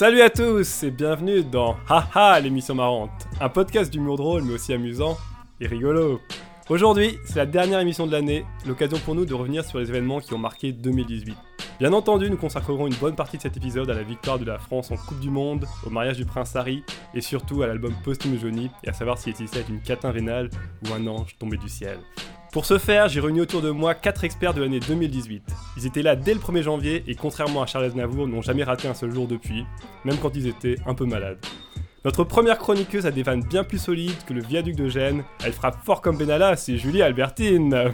Salut à tous et bienvenue dans Haha l'émission marrante, un podcast d'humour drôle mais aussi amusant et rigolo. Aujourd'hui, c'est la dernière émission de l'année, l'occasion pour nous de revenir sur les événements qui ont marqué 2018. Bien entendu, nous consacrerons une bonne partie de cet épisode à la victoire de la France en Coupe du Monde, au mariage du prince Harry et surtout à l'album posthume Johnny et à savoir si était être une catin vénale ou un ange tombé du ciel. Pour ce faire, j'ai réuni autour de moi 4 experts de l'année 2018. Ils étaient là dès le 1er janvier et contrairement à Charles Aznavour, n'ont jamais raté un seul jour depuis, même quand ils étaient un peu malades. Notre première chroniqueuse a des vannes bien plus solides que le viaduc de Gênes. Elle frappe fort comme Benalla, c'est Julie Albertine.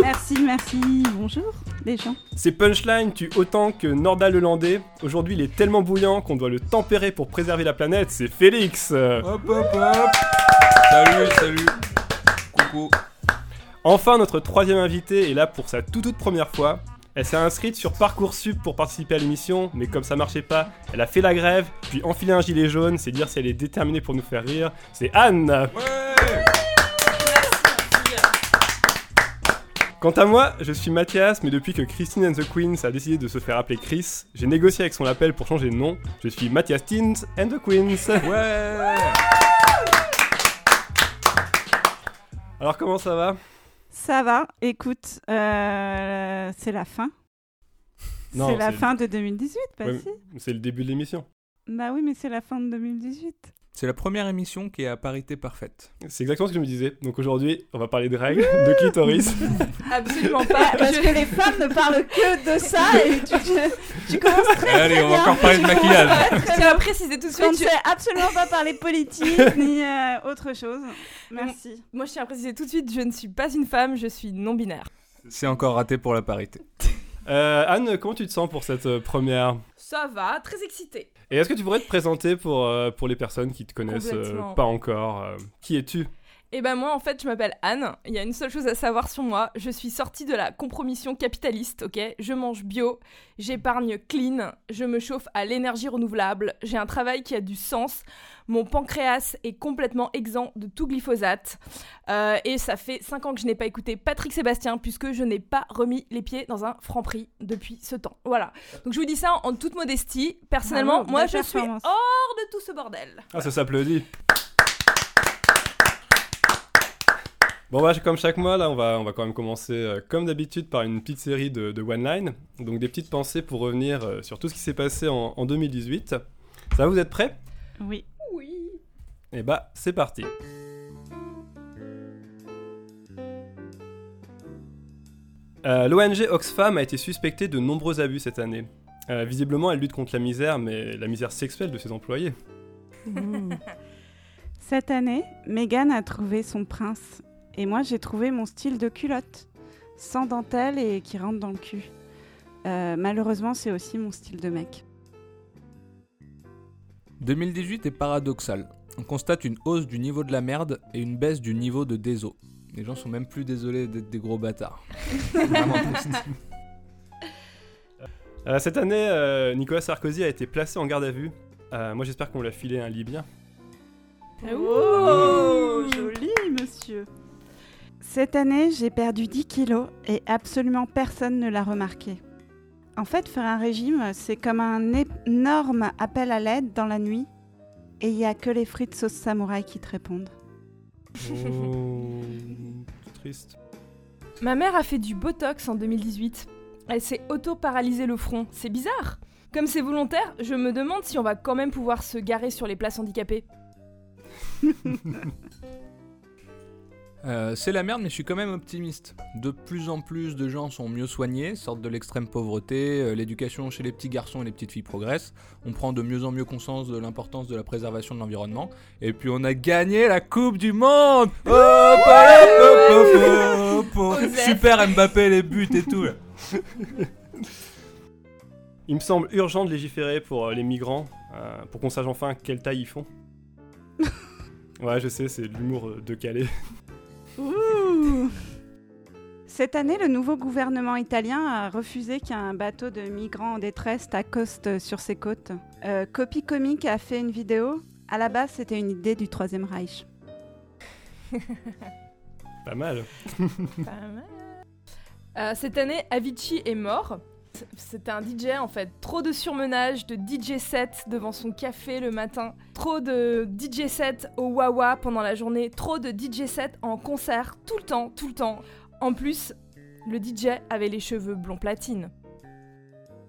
Merci, merci. Bonjour, les gens. Ses punchlines tuent autant que Nordal le Landais. Aujourd'hui, il est tellement bouillant qu'on doit le tempérer pour préserver la planète. C'est Félix. Hop hop hop Salut, salut Enfin, notre troisième invitée est là pour sa toute toute première fois. Elle s'est inscrite sur Parcoursup pour participer à l'émission, mais comme ça marchait pas, elle a fait la grève, puis enfilé un gilet jaune, c'est dire si elle est déterminée pour nous faire rire. C'est Anne Ouais Quant à moi, je suis Mathias, mais depuis que Christine and the Queens a décidé de se faire appeler Chris, j'ai négocié avec son label pour changer de nom. Je suis Mathias Teens and the Queens. Ouais Alors comment ça va? Ça va. Écoute, euh, c'est la fin. C'est la fin de 2018, bah Ouais, si. C'est le début de l'émission. Bah oui, mais c'est la fin de 2018. C'est la première émission qui est à parité parfaite. C'est exactement ce que je me disais. Donc aujourd'hui, on va parler de règles, de clitoris. Absolument pas. Parce Je- que les femmes ne parlent que de ça et tu, tu, tu commences très Allez, on va bien. encore parler de maquillage. je tiens à préciser tout de On ne suite. sait absolument pas parler politique ni euh, autre chose. Merci. Moi, je tiens à préciser tout de suite, je ne suis pas une femme, je suis non binaire. C'est encore raté pour la parité. Euh, Anne, comment tu te sens pour cette euh, première? Ça va, très excitée. Et est-ce que tu pourrais te présenter pour, euh, pour les personnes qui te connaissent euh, pas encore euh, Qui es-tu? Et ben moi, en fait, je m'appelle Anne. Il y a une seule chose à savoir sur moi. Je suis sortie de la compromission capitaliste, ok? Je mange bio, j'épargne clean, je me chauffe à l'énergie renouvelable, j'ai un travail qui a du sens, mon pancréas est complètement exempt de tout glyphosate. Euh, et ça fait 5 ans que je n'ai pas écouté Patrick Sébastien puisque je n'ai pas remis les pieds dans un franc prix depuis ce temps. Voilà. Donc je vous dis ça en, en toute modestie. Personnellement, moi je suis hors de tout ce bordel. Ah, ça s'applaudit. Bon bah comme chaque mois là on va, on va quand même commencer euh, comme d'habitude par une petite série de, de one line donc des petites pensées pour revenir euh, sur tout ce qui s'est passé en, en 2018 ça va vous êtes prêts? Oui. Oui. Et bah c'est parti Euh, L'ONG Oxfam a été suspectée de nombreux abus cette année. Euh, visiblement, elle lutte contre la misère, mais la misère sexuelle de ses employés. Cette année, Meghan a trouvé son prince. Et moi, j'ai trouvé mon style de culotte. Sans dentelle et qui rentre dans le cul. Euh, malheureusement, c'est aussi mon style de mec. 2018 est paradoxal. On constate une hausse du niveau de la merde et une baisse du niveau de déso. Les gens sont même plus désolés d'être des gros bâtards. Euh, cette année, euh, Nicolas Sarkozy a été placé en garde à vue. Moi, j'espère qu'on lui a filé un Libyen. Oh, joli, monsieur. Cette année, j'ai perdu 10 kilos et absolument personne ne l'a remarqué. En fait, faire un régime, c'est comme un énorme appel à l'aide dans la nuit et il n'y a que les frites sauce samouraï qui te répondent. Oh, triste. Ma mère a fait du botox en 2018. Elle s'est auto-paralysé le front. C'est bizarre. Comme c'est volontaire, je me demande si on va quand même pouvoir se garer sur les places handicapées. Euh, c'est la merde, mais je suis quand même optimiste. De plus en plus de gens sont mieux soignés, sortent de l'extrême pauvreté, euh, l'éducation chez les petits garçons et les petites filles progresse, on prend de mieux en mieux conscience de l'importance de la préservation de l'environnement, et puis on a gagné la Coupe du Monde. Super Mbappé, les buts et tout là. Il me semble urgent de légiférer pour euh, les migrants, euh, pour qu'on sache enfin quelle taille ils font. ouais, je sais, c'est de l'humour de Calais. Cette année, le nouveau gouvernement italien a refusé qu'un bateau de migrants en détresse accoste sur ses côtes. Euh, Copy Comic a fait une vidéo. À la base, c'était une idée du Troisième Reich. Pas mal. Pas mal. Euh, cette année, Avicii est mort. C'était un DJ en fait. Trop de surmenage, de DJ set devant son café le matin. Trop de DJ set au Wawa pendant la journée. Trop de DJ set en concert tout le temps, tout le temps. En plus, le DJ avait les cheveux blond platine.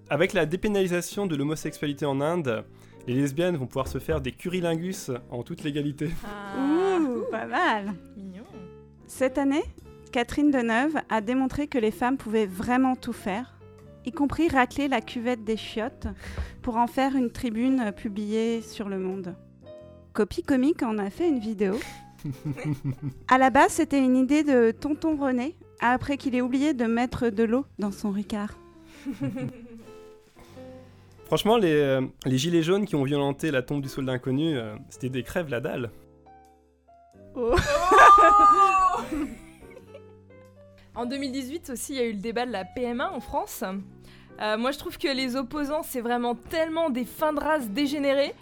Avec la dépénalisation de l'homosexualité en Inde, les lesbiennes vont pouvoir se faire des curilingus en toute légalité. Ah, Ouh, pas mal. mignon. Cette année, Catherine Deneuve a démontré que les femmes pouvaient vraiment tout faire, y compris racler la cuvette des chiottes pour en faire une tribune publiée sur Le Monde. Copy Comique en a fait une vidéo. À la base, c'était une idée de Tonton René, après qu'il ait oublié de mettre de l'eau dans son Ricard. Franchement, les, euh, les gilets jaunes qui ont violenté la tombe du soldat inconnu, euh, c'était des crèves la dalle. En 2018 aussi, il y a eu le débat de la PMA en France. Euh, moi, je trouve que les opposants, c'est vraiment tellement des fins de race dégénérés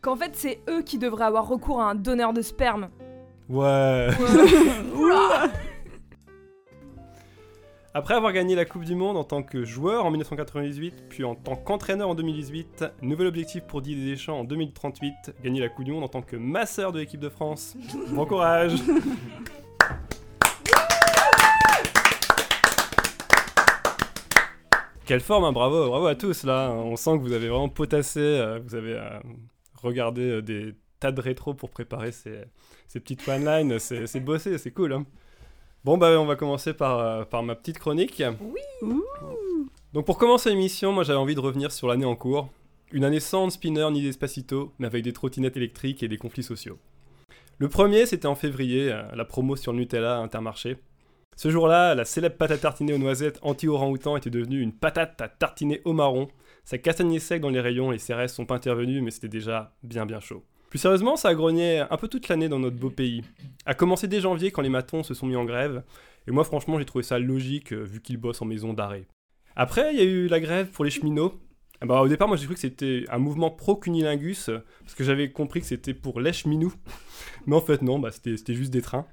qu'en fait, c'est eux qui devraient avoir recours à un donneur de sperme. Ouais. Après avoir gagné la Coupe du Monde en tant que joueur en 1998, puis en tant qu'entraîneur en 2018, nouvel objectif pour Didier Deschamps en 2038, gagner la Coupe du Monde en tant que masseur de l'équipe de France. Bon courage Quelle forme, hein, bravo, bravo à tous là. On sent que vous avez vraiment potassé, euh, vous avez euh, regardé euh, des tas de rétros pour préparer ces, ces petites one-lines. C'est bossé, c'est cool. hein. Bon, bah, on va commencer par, euh, par ma petite chronique. Ouh. Donc, pour commencer l'émission, moi j'avais envie de revenir sur l'année en cours. Une année sans spinner ni despacito, mais avec des trottinettes électriques et des conflits sociaux. Le premier, c'était en février, euh, la promo sur le Nutella à Intermarché. Ce jour-là, la célèbre pâte à tartiner aux noisettes anti-orang-outan était devenue une patate à tartiner au marron. Ça castagnait sec dans les rayons, les CRS sont pas intervenus, mais c'était déjà bien bien chaud. Plus sérieusement, ça a grogné un peu toute l'année dans notre beau pays. A commencer dès janvier quand les matons se sont mis en grève, et moi franchement j'ai trouvé ça logique euh, vu qu'ils bossent en maison d'arrêt. Après, il y a eu la grève pour les cheminots. Ah bah, au départ, moi j'ai cru que c'était un mouvement pro-cunilingus, parce que j'avais compris que c'était pour les cheminots. Mais en fait non, bah, c'était juste des trains.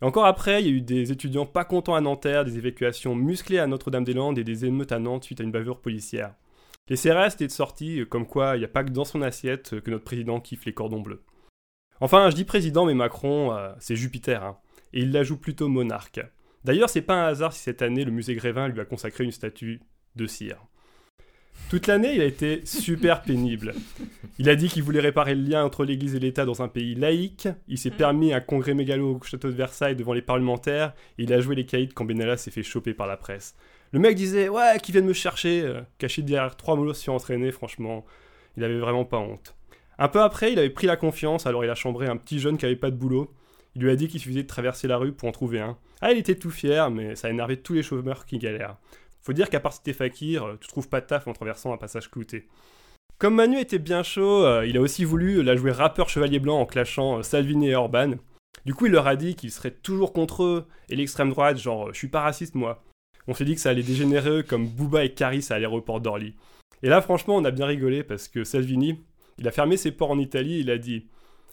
Et encore après, il y a eu des étudiants pas contents à Nanterre, des évacuations musclées à Notre-Dame-des-Landes et des émeutes à Nantes suite à une bavure policière. Les CRS étaient de sortie, euh, comme quoi il n'y a pas que dans son assiette euh, que notre président kiffe les cordons bleus. Enfin, je dis président, mais Macron, euh, c'est Jupiter, hein, et il la joue plutôt monarque. D'ailleurs, c'est pas un hasard si cette année le musée Grévin lui a consacré une statue de cire. Toute l'année, il a été super pénible. Il a dit qu'il voulait réparer le lien entre l'Église et l'État dans un pays laïque. Il s'est Mm. permis un congrès mégalo au château de Versailles devant les parlementaires. Et il a joué les caïds quand Benalla s'est fait choper par la presse. Le mec disait Ouais, qui viennent me chercher euh, Caché derrière trois molosses surentraînés, franchement, il avait vraiment pas honte. Un peu après, il avait pris la confiance, alors il a chambré un petit jeune qui avait pas de boulot. Il lui a dit qu'il suffisait de traverser la rue pour en trouver un. Ah, il était tout fier, mais ça a énervé tous les chômeurs qui galèrent. Faut dire qu'à part si t'es fakir, euh, tu trouves pas de taf en traversant un passage clouté. Comme Manu était bien chaud, euh, il a aussi voulu la jouer rappeur chevalier blanc en clashant Salvini et Orban. Du coup, il leur a dit qu'il serait toujours contre eux et l'extrême droite, genre je suis pas raciste moi. On s'est dit que ça allait dégénérer comme Booba et Caris à l'aéroport d'Orly. Et là, franchement, on a bien rigolé parce que Salvini, il a fermé ses ports en Italie et il a dit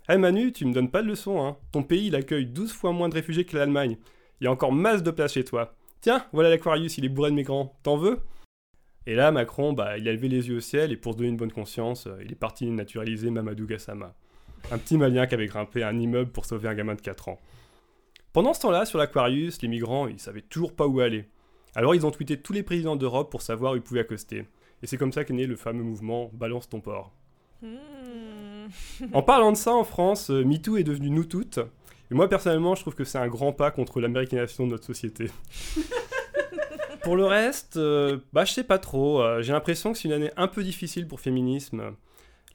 Hey Manu, tu me donnes pas de leçons, hein. Ton pays, il accueille 12 fois moins de réfugiés que l'Allemagne. Il y a encore masse de place chez toi. Tiens, voilà l'Aquarius, il est bourré de migrants. T'en veux? Et là, Macron, bah, il a levé les yeux au ciel et pour se donner une bonne conscience, euh, il est parti naturaliser Mamadou Gassama. Un petit malien qui avait grimpé un immeuble pour sauver un gamin de 4 ans. Pendant ce temps-là, sur l'Aquarius, les migrants, ils savaient toujours pas où aller. Alors ils ont tweeté tous les présidents d'Europe pour savoir où ils pouvaient accoster. Et c'est comme ça qu'est né le fameux mouvement Balance ton port. Hmm. En parlant de ça, en France, euh, MeToo est devenu nous toutes. Et moi, personnellement, je trouve que c'est un grand pas contre l'américanisation de notre société. pour le reste, euh, bah, je sais pas trop. euh, J'ai l'impression que c'est une année un peu difficile pour féminisme.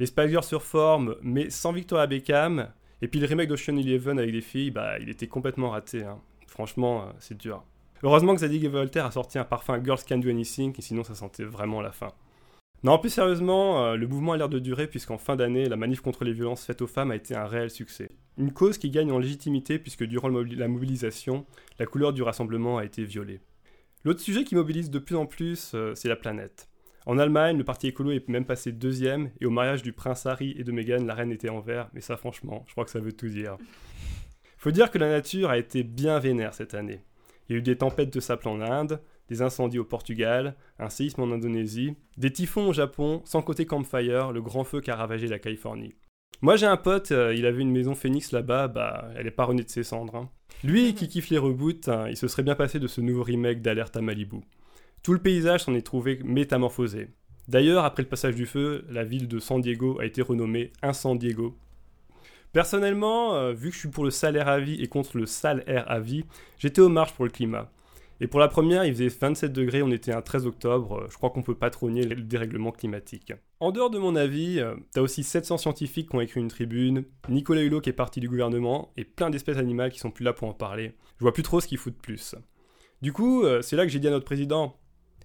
Les Spice Girls sur forme, mais sans Victoria Beckham. Et puis le remake d'Ocean Eleven avec des filles, bah, il était complètement raté. hein. Franchement, euh, c'est dur. Heureusement que Zadig et Voltaire a sorti un parfum Girls Can Do Anything, sinon ça sentait vraiment la fin. Non, plus sérieusement, euh, le mouvement a l'air de durer puisqu'en fin d'année, la manif contre les violences faites aux femmes a été un réel succès. Une cause qui gagne en légitimité puisque durant la mobilisation, la couleur du rassemblement a été violée. L'autre sujet qui mobilise de plus en plus, euh, c'est la planète. En Allemagne, le parti écolo est même passé deuxième, et au mariage du prince Harry et de Meghan, la reine était en vert, mais ça franchement, je crois que ça veut tout dire. Faut dire que la nature a été bien vénère cette année. Il y a eu des tempêtes de sable en Inde, des incendies au Portugal, un séisme en Indonésie, des typhons au Japon, sans côté Campfire, le grand feu qui a ravagé la Californie. Moi j'ai un pote, euh, il avait une maison Phoenix là-bas, bah elle est pas renée de ses cendres. hein. Lui qui kiffe les reboots, hein, il se serait bien passé de ce nouveau remake d'Alerte à Malibu. Tout le paysage s'en est trouvé métamorphosé. D'ailleurs, après le passage du feu, la ville de San Diego a été renommée Un San Diego. Personnellement, euh, vu que je suis pour le salaire à vie et contre le sale air à vie, j'étais aux marches pour le climat. Et pour la première, il faisait 27 degrés, on était un 13 octobre, euh, je crois qu'on peut patronner le dérèglement climatique. En dehors de mon avis, euh, t'as aussi 700 scientifiques qui ont écrit une tribune, Nicolas Hulot qui est parti du gouvernement, et plein d'espèces animales qui sont plus là pour en parler. Je vois plus trop ce qu'il fout de plus. Du coup, c'est là que j'ai dit à notre président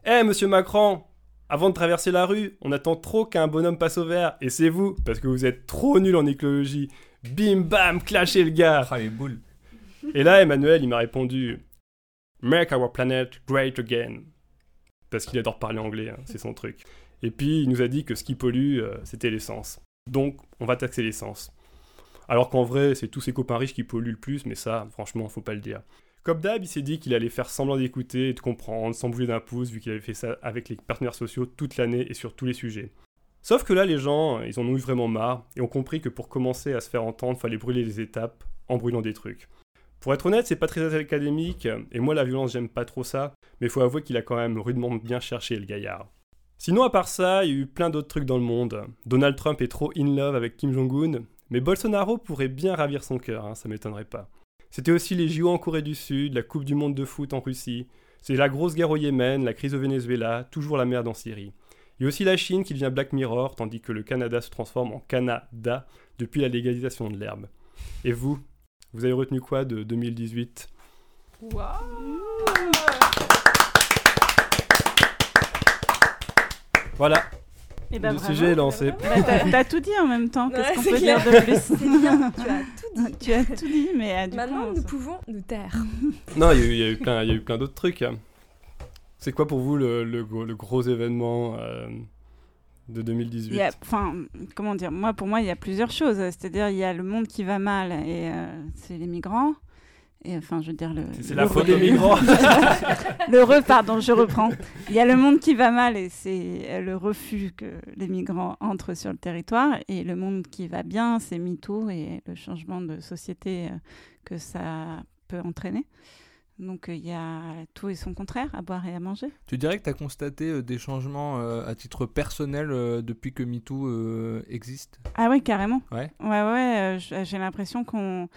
Eh monsieur Macron, avant de traverser la rue, on attend trop qu'un bonhomme passe au vert, et c'est vous, parce que vous êtes trop nul en écologie. Bim bam, clashez le gars Ah, les boules. Et là, Emmanuel, il m'a répondu Make our planet great again. Parce qu'il adore parler anglais, hein, c'est son truc. Et puis, il nous a dit que ce qui pollue, euh, c'était l'essence. Donc, on va taxer l'essence. Alors qu'en vrai, c'est tous ses copains riches qui polluent le plus, mais ça, franchement, faut pas le dire. Comme d'hab, il s'est dit qu'il allait faire semblant d'écouter et de comprendre, sans bouger d'un pouce, vu qu'il avait fait ça avec les partenaires sociaux toute l'année et sur tous les sujets. Sauf que là, les gens, ils en ont eu vraiment marre et ont compris que pour commencer à se faire entendre, fallait brûler les étapes en brûlant des trucs. Pour être honnête, c'est pas très académique, et moi la violence j'aime pas trop ça, mais faut avouer qu'il a quand même rudement bien cherché le gaillard. Sinon, à part ça, il y a eu plein d'autres trucs dans le monde. Donald Trump est trop in love avec Kim Jong-un, mais Bolsonaro pourrait bien ravir son cœur, hein, ça m'étonnerait pas. C'était aussi les JO en Corée du Sud, la Coupe du Monde de foot en Russie, c'est la grosse guerre au Yémen, la crise au Venezuela, toujours la merde en Syrie. Il y a aussi la Chine qui devient Black Mirror, tandis que le Canada se transforme en Canada depuis la légalisation de l'herbe. Et vous Vous avez retenu quoi de 2018 Waouh Voilà, Et ben le bravo. sujet est lancé. Bah, t'as- T'as tout dit en même temps, qu'est-ce Ouais, qu'on c'est peut clair. dire de plus bien, tu as tout dit. Tu as tout dit, mais euh, du Maintenant, coup, nous ça- pouvons nous taire. Non, il y, a eu- il y a eu plein, il y a eu plein d'autres trucs. C'est quoi pour vous le, le gros, le gros événement euh, de 2018 il y a- enfin, comment dire Moi, pour moi, il y a plusieurs choses. C'est-à-dire, il y a le monde qui va mal, et euh, c'est les migrants. Et enfin, je veux dire le. C'est la faute des migrants. le re, pardon, je reprends. Il y a le monde qui va mal et c'est le refus que les migrants entrent sur le territoire. Et le monde qui va bien, c'est MeToo et le changement de société euh, que ça peut entraîner. Donc euh, il y a tout et son contraire, à boire et à manger. Tu dirais que tu as constaté euh, des changements euh, à titre personnel euh, depuis que MeToo euh, existe? Ah ouais, carrément. Ouais. Ouais, ouais, euh, j'ai l'impression qu'on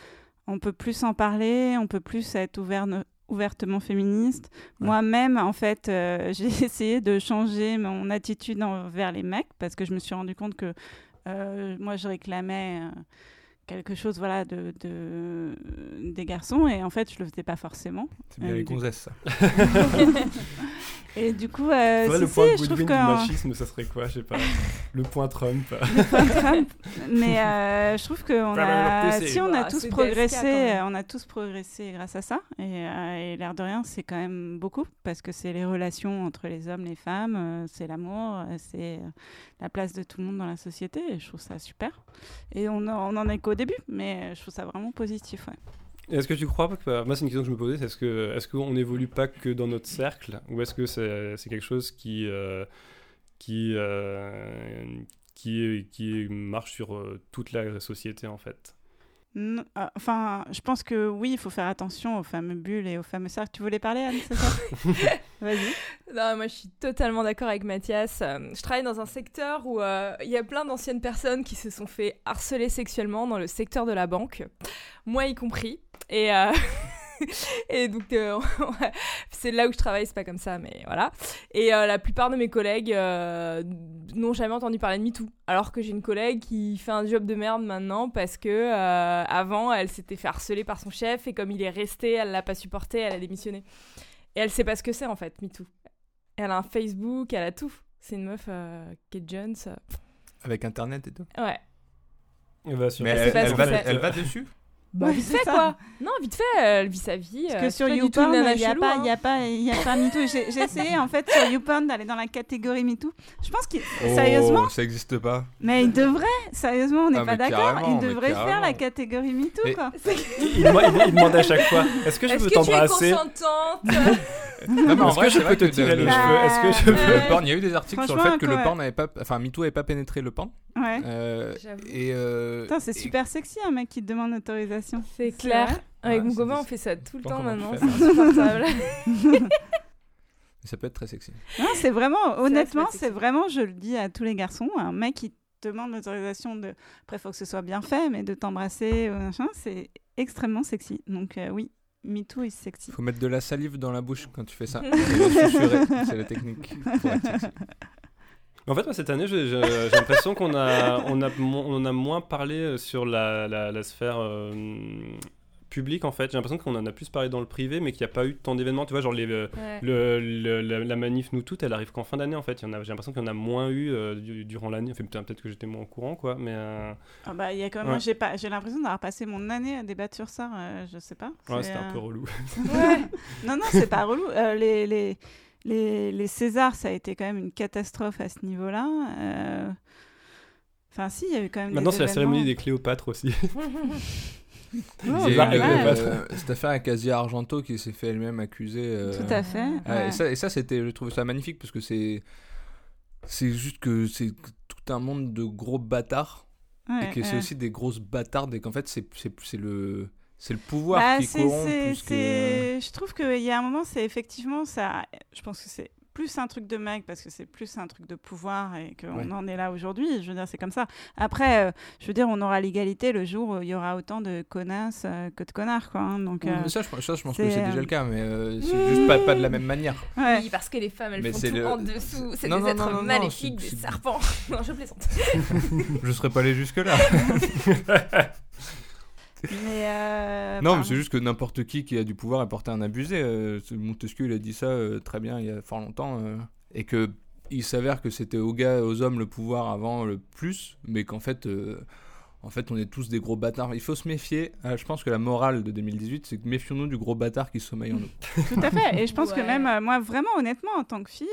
on peut plus en parler, on peut plus être ouvert, ouvertement féministe. Ouais. Moi-même, en fait, euh, j'ai essayé de changer mon attitude envers les mecs parce que je me suis rendu compte que euh, moi, je réclamais euh, quelque chose voilà, de, de- des garçons et en fait, je le faisais pas forcément. C'est bien Euh, les du- gonzesses, ça. Et du coup, euh, vrai, si, le si, point je trouve Goodwin que... du machisme, ça serait quoi Je sais pas. Le point Trump. Trump. Mais euh, je trouve qu'on Pas mal a, repoussé. si on a tous progressé, on a tous progressé grâce à ça. Et, euh, et l'air de rien, c'est quand même beaucoup parce que c'est les relations entre les hommes, les femmes, c'est l'amour, c'est la place de tout le monde dans la société. Et je trouve ça super. Et on, en- on en est qu'au mais je trouve ça vraiment positif. Ouais. Est-ce que tu crois que. Moi, c'est une question que je me posais est-ce que est-ce qu'on n'évolue pas que dans notre cercle Ou est-ce que c'est quelque chose qui. euh, qui, euh, qui, qui marche sur euh, toute la société en fait? Non, euh, enfin, je pense que oui, il faut faire attention aux fameux bulles et aux fameux cercles. Tu voulais parler, Anne, c'est ça Vas-y. Non, moi je suis totalement d'accord avec Mathias. Euh, Je travaille dans un secteur où euh, il y a plein d'anciennes personnes qui se sont fait harceler sexuellement dans le secteur de la banque, moi y compris. Et, euh, et donc euh, c'est là où je travaille, c'est pas comme ça, mais voilà. Et euh, la plupart de mes collègues euh, n'ont jamais entendu parler de MeToo. Alors que j'ai une collègue qui fait un job de merde maintenant parce que euh, avant elle s'était fait harceler par son chef et comme il est resté, elle l'a pas supporté, elle a démissionné. Et elle sait pas ce que c'est en fait, MeToo. Elle a un Facebook, elle a tout. C'est une meuf euh, qui est Jones. euh, Avec Internet et tout. Ouais. Sur- Mais Elle elle, elle va, c'est. elle va dessus? Bah, Ouais, vite fait ça. quoi. Non, vite fait, elle vit sa vie. Parce euh, que c'est sur YouPorn, il n'y a, chelou, pas- hein. il y a pas, il y a pas MeToo. J'ai essayé en fait sur YouPorn d'aller dans la catégorie MeToo. Je pense qu'il, sérieusement, Oh, ça existe pas. mais il devrait, sérieusement, on n'est Ah, pas d'accord. Il devrait faire la catégorie MeToo quoi. il, il demande- il demande à chaque fois est-ce que je Est-ce peux que tu es t'embrasser? consentante? Non, mais en vrai, je peux te tirer le- les cheveux Est-ce que je Bah, peux le porn, il y a eu des articles sur le fait que le porn n'avait pas, enfin MeToo avait pas pénétré le porn. Ouais. Euh, J'avoue. et euh, c'est super sexy un mec qui te demande l'autorisation. C'est clair. Avec Ouais, mon copain, on fait ça tout le temps maintenant. C'est insupportable. Ça peut être très sexy. Non, c'est vraiment, honnêtement, c'est vraiment, je le dis à tous les garçons, un mec qui te demande l'autorisation de. Après, faut que ce soit bien fait, mais de t'embrasser, c'est extrêmement sexy. Donc, euh, oui, MeToo est sexy. Faut mettre de la salive dans la bouche quand tu fais ça. C'est la technique. pour être sexy. En fait, moi, cette année, j'ai l'impression qu'on a, on a, mo- on a moins parlé euh, sur la, la, la sphère euh, publique, en fait. J'ai l'impression qu'on en a plus parlé dans le privé, mais qu'il n'y a pas eu tant d'événements. Tu vois, genre les, euh, Ouais. le, le- la, la manif Nous Toutes, elle arrive qu'en fin d'année, en fait. J'ai l'impression qu'il y en a moins eu euh, du- durant l'année. Enfin, peut-être que j'étais moins au courant, quoi. Mais euh, Ah bah, il y a quand même, Ouais. j'ai pas, j'ai l'impression d'avoir passé mon année à débattre sur ça. euh, je sais pas. ouais, c'était un euh, peu relou. Ouais. Non, non, c'est pas relou. Euh, les, les, les, les Césars, ça a été quand même une catastrophe à ce niveau-là. Euh, Enfin, si, il y a eu quand même. Maintenant, des c'est la cérémonie des Cléopâtres aussi. Il y a eu, euh, cette affaire avec Asia Argento qui s'est fait elle-même accuser. euh, Tout à fait. Ouais, ouais. Et ça, et ça c'était, je trouve ça magnifique parce que c'est, c'est juste que c'est tout un monde de gros bâtards Ouais, et que c'est aussi des grosses bâtardes et qu'en fait c'est, c'est, c'est le, c'est le pouvoir Bah, qui c'est- corrompt c'est- plus que. Je trouve qu'il y a un moment, c'est effectivement ça. Je pense que c'est plus un truc de mec parce que c'est plus un truc de pouvoir et qu'on Ouais. en est là aujourd'hui. Je veux dire, c'est comme ça. Après, euh, je veux dire, on aura l'égalité le jour où il y aura autant de connasses euh, que de connards, quoi. hein. donc, Oui, euh, mais ça, je, ça, je pense que c'est, euh, déjà le cas, mais euh, c'est juste pas, pas de la même manière. ouais. Oui, parce que les femmes, elles Mais font tout le- en dessous. C'est des non, êtres non, non, non, maléfiques, des serpents. non, je plaisante. je serais pas allé jusque-là. Mais euh, non, mais c'est juste que n'importe qui qui a du pouvoir est porté à en abuser. Euh, Montesquieu, il a dit ça euh, très bien il y a fort longtemps. et que il s'avère que c'était aux gars, aux hommes le pouvoir avant le plus, mais qu'en fait, en fait, on est tous des gros bâtards. Il faut se méfier. Euh, je pense que la morale de 2018, c'est que méfions-nous du gros bâtard qui sommeille en nous. Tout à fait. Et je pense que même euh, moi, vraiment, honnêtement, en tant que fille,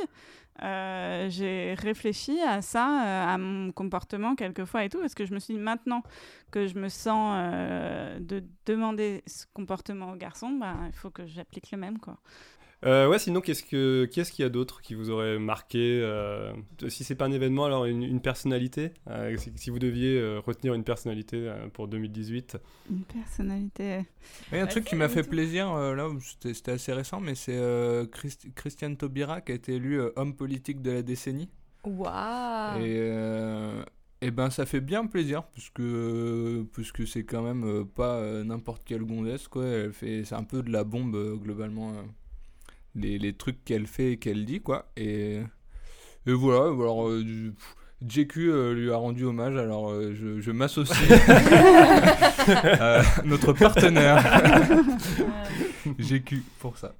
euh, j'ai réfléchi à ça, euh, à mon comportement quelquefois et tout, parce que je me suis dit maintenant que je me sens euh, de demander ce comportement aux garçons, bah, il faut que j'applique le même, quoi. Euh, ouais, sinon, qu'est-ce que qu'est-ce qu'il y a d'autre qui vous aurait marqué euh, Si c'est pas un événement, alors une, une personnalité. Euh, si, si vous deviez euh, retenir une personnalité euh, pour 2018. Une personnalité. Il y a un Bah, truc qui m'a fait tout. plaisir, euh, là, c'était assez récent, mais c'est euh, Christ- Christiane Taubira qui a été élu euh, homme politique de la décennie. Waouh. Et, euh, et ben ça fait bien plaisir puisque puisque c'est quand même euh, pas euh, n'importe quelle gondesse quoi. Elle fait c'est un peu de la bombe globalement les, les trucs qu'elle fait et qu'elle dit quoi. Et, et voilà. Alors euh, du- pff, JQ euh, lui a rendu hommage. Alors euh, je, je m'associe à notre partenaire JQ pour ça.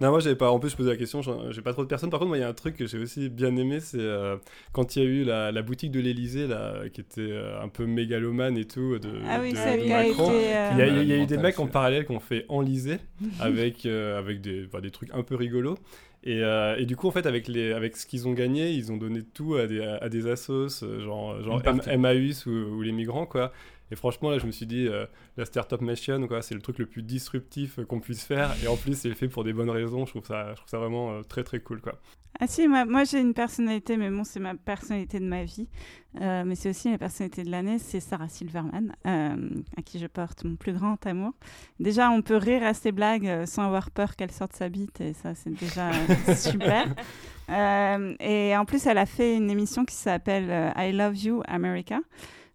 Non, moi j'avais pas. En plus, je posais la question. J'ai pas trop de personnes. Par contre, moi, il y a un truc que j'ai aussi bien aimé, c'est euh, quand il y a eu la, la boutique de l'Elysée là, qui était euh, un peu mégalomane et tout de, Ah oui, de- de qui a été. Macron. euh, Il y a, il y a- il y a eu des mecs en parallèle qui ont fait enliser avec, euh, avec des, enfin, des trucs un peu rigolos. Et, euh, et du coup, en fait, avec, les, avec ce qu'ils ont gagné, ils ont donné tout à des, à des assos, genre, genre Une partie. M- Emmaüs ou, ou les migrants, quoi. Et franchement, là, je me suis dit, euh, la Startup Nation, quoi, c'est le truc le plus disruptif euh, qu'on puisse faire. Et en plus, c'est fait pour des bonnes raisons. Je trouve ça, je trouve ça vraiment euh, très, très cool, quoi. Ah si, moi, moi, j'ai une personnalité, mais bon, c'est ma personnalité de ma vie. Euh, mais c'est aussi ma personnalité de l'année, c'est Sarah Silverman, à qui je porte mon plus grand amour. Déjà, on peut rire à ses blagues sans avoir peur qu'elle sorte sa bite, et ça, c'est déjà super. Et en plus, elle a fait une émission qui s'appelle I Love You America,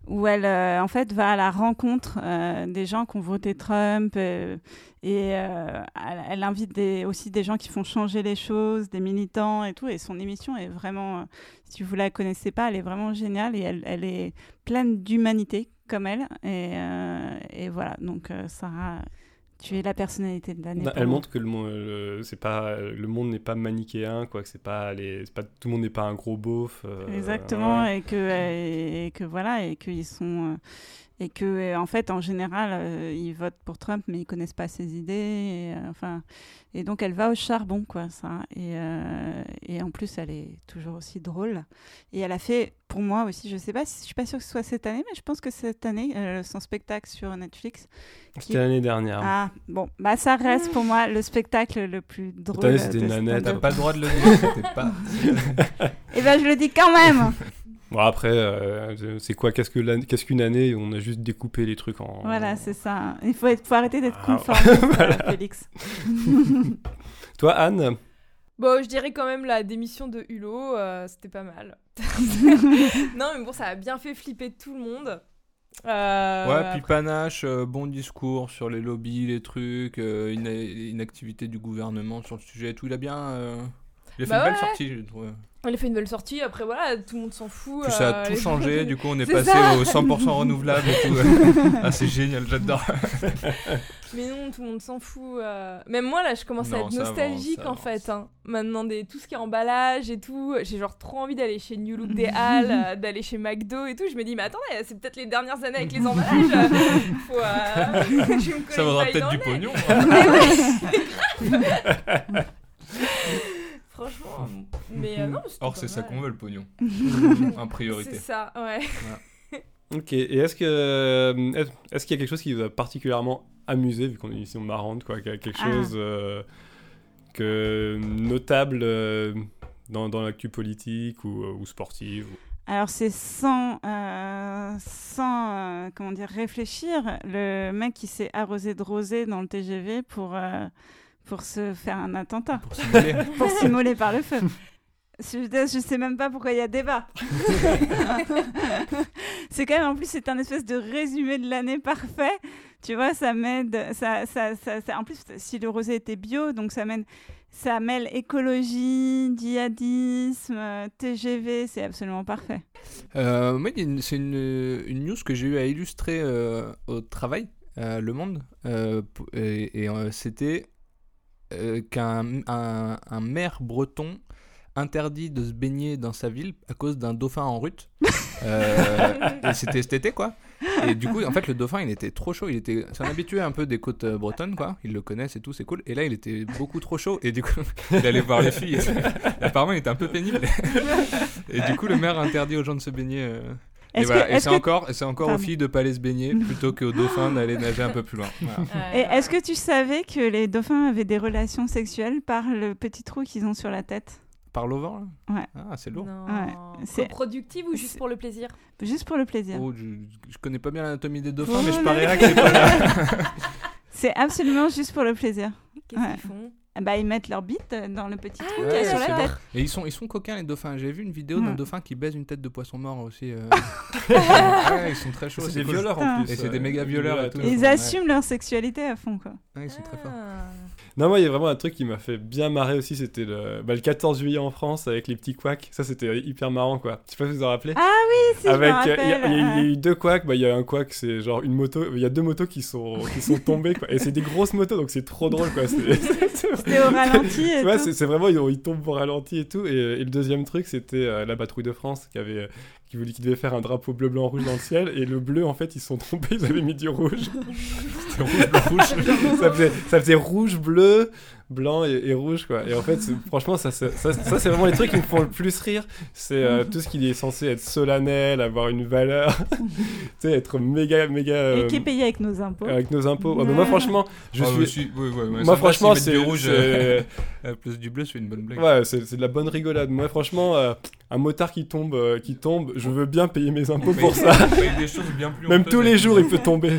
où elle, euh, en fait, va à la rencontre euh, des gens qui ont voté Trump. euh, et elle, invite aussi des gens qui font changer les choses, des militants et tout. Et son émission est vraiment, si vous la connaissez pas, elle est vraiment géniale et elle, est pleine d'humanité comme elle. Et, voilà, donc Sarah, tu es la personnalité de l'année. Elle montre que le, monde- c'est pas, le monde n'est pas manichéen, quoi. Que c'est pas, les, c'est pas tout le monde n'est pas un gros beauf. euh, Exactement, et que, et, que voilà, et qu'ils sont. Et que euh, en fait en général euh, ils votent pour Trump mais ils connaissent pas ses idées et, euh, enfin et donc elle va au charbon quoi ça et, euh, et en plus elle est toujours aussi drôle et elle a fait pour moi aussi je sais pas si je suis pas sûre que ce soit cette année mais je pense que cette année son spectacle sur Netflix C'était l'année dernière. ah bon bah ça reste pour moi le spectacle le plus drôle année, c'était une stand-up. T'as pas le droit de le dire, c'était pas. et ben je le dis quand même Bon, après, euh, c'est quoi Qu'est-ce que l'année- qu'est-ce qu'une année On a juste découpé les trucs en. voilà c'est ça il faut, être, faut arrêter d'être Ah, voilà. euh, Félix Toi, Anne Bon, je dirais quand même la démission de Hulot, euh, c'était pas mal. non, mais bon, ça a bien fait flipper tout le monde. Euh, Ouais, puis après- panache, euh, bon discours sur les lobbies, les trucs, euh, une, une activité du gouvernement sur le sujet, tout. Il a bien. euh, Il a fait Bah une belle sortie, je trouve. On a fait une belle sortie, après voilà, tout le monde s'en fout. Puis ça a euh, tout changé, du coup on est passé au 100% renouvelable et tout. ah, c'est génial, j'adore. Mais non, tout le monde s'en fout. euh. Même moi, là, je commence à être nostalgique en fait. hein. Maintenant, des... tout ce qui est emballage et tout, j'ai genre trop envie d'aller chez New Look des Halles, euh, d'aller chez McDo et tout. Je me dis, mais attendez, c'est peut-être les dernières années avec les emballages. Ça vaudra peut-être du pognon. Franchement. Mais euh, non, Or, c'est ça qu'on veut le pognon. en C'est priorité. ça, ouais. Ok, et est-ce que euh, est-ce qu'il y a quelque chose qui vous a particulièrement amusé, vu qu'on est une émission marrante, quoi, qu'il y a quelque Ah. chose euh, que notable euh, dans, dans l'actu politique ou, ou sportive ou- Alors c'est sans, euh, sans euh, comment dire, réfléchir, le mec qui s'est arrosé de rosée dans le TGV pour, euh, pour se faire un attentat, Pour s'immoler par le feu. Je, je sais même pas pourquoi il y a débat. c'est quand même, en plus, c'est un espèce de résumé de l'année parfait. Tu vois, ça m'aide. Ça, ça, ça, ça- en plus, si le rosé était bio, donc ça mène. Ça mêle écologie, djihadisme, euh, TGV, c'est absolument parfait. Euh, moi, c'est une, une news que j'ai eu à illustrer euh, au travail, à Le Monde. euh, et et, euh, c'était euh, qu'un un, un maire breton interdit de se baigner dans sa ville à cause d'un dauphin en rut. Euh, et c'était cet été, quoi. Et du coup, en fait, le dauphin, il était trop chaud. Il était, c'est un habitué un peu des côtes euh, bretonnes, quoi. Ils le connaissent et tout, c'est cool. Et là, il était beaucoup trop chaud. Et du coup, il allait voir les filles. Et apparemment, il était un peu pénible. Et du coup, le maire interdit aux gens de se baigner. euh, Et, Est-ce voilà. que- Et est-ce c'est que- encore, c'est encore aux filles de pas aller se baigner plutôt qu'aux dauphins d'aller nager un peu plus loin. Voilà. Et est-ce que tu savais que les dauphins avaient des relations sexuelles par le petit trou qu'ils ont sur la tête? Par l'auvent, là? Ouais. Ah, c'est lourd. Ouais, c'est- Productive ou juste pour le plaisir? Juste pour le plaisir. Oh, je, je connais pas bien l'anatomie des dauphins, Oh mais je là parierais que c'est pas là. C'est absolument juste pour le plaisir. Qu'est-ce Ouais. qu'ils font? Bah, ils mettent leur bite dans le petit trou Ah, qu'il y Ouais, a sur la tête. Et ils sont, ils sont coquins les dauphins. J'ai vu une vidéo d'un Ouais. dauphin qui baise une tête de poisson mort aussi. euh. ouais, ils sont très chauds. C'est des violeurs en plus. Et c'est euh, des méga violeurs et tout. Ils Ouais. assument leur sexualité à fond, quoi. Ouais, ils sont très forts. Ah. Non, moi, il y a vraiment un truc qui m'a fait bien marrer aussi, c'était le, bah, le 14 juillet en France avec les petits couacs. Ça, c'était hyper marrant, quoi. Je sais pas si vous vous en rappelez. Ah oui, si, avec, je euh, il y, a- rappelle. il y a- il y a Ouais. eu deux couacs. Bah, il y a un couac, c'est genre une moto. Il y a deux motos qui sont, qui sont tombées, quoi. Et c'est des grosses motos, donc c'est trop drôle, quoi. C'est- C'était au ralenti et Tu vois, tout. c'est c'est vraiment, ils, ils tombent au ralenti et tout. Et, et le deuxième truc, c'était euh, la patrouille de France qui avait. Qui, voulait, qui devait faire un drapeau bleu, blanc, rouge dans le ciel. Et le bleu, en fait, ils se sont trompés, ils avaient mis du rouge. C'était rouge, blanc, rouge. ça, faisait, ça faisait rouge, bleu, blanc et, et rouge, quoi. Et en fait, franchement, ça, ça, ça, ça, c'est vraiment les trucs qui me font le plus rire. C'est euh, tout ce qui est censé être solennel, avoir une valeur, tu sais, être méga, méga. euh, Et qui est payé avec nos impôts. avec nos impôts. Mais moi, franchement, je Ah, suis. mais si, ouais, ouais, ouais, moi, franchement, mettent c'est. du rouge euh, euh, plus du bleu, c'est une bonne blague. Ouais, c'est c'est de la bonne rigolade. Moi, franchement, euh, un motard qui tombe, euh, qui tombe, je veux bien payer mes impôts Mais- pour ça. mais des choses bien plus Même tous les jours, il peut tomber.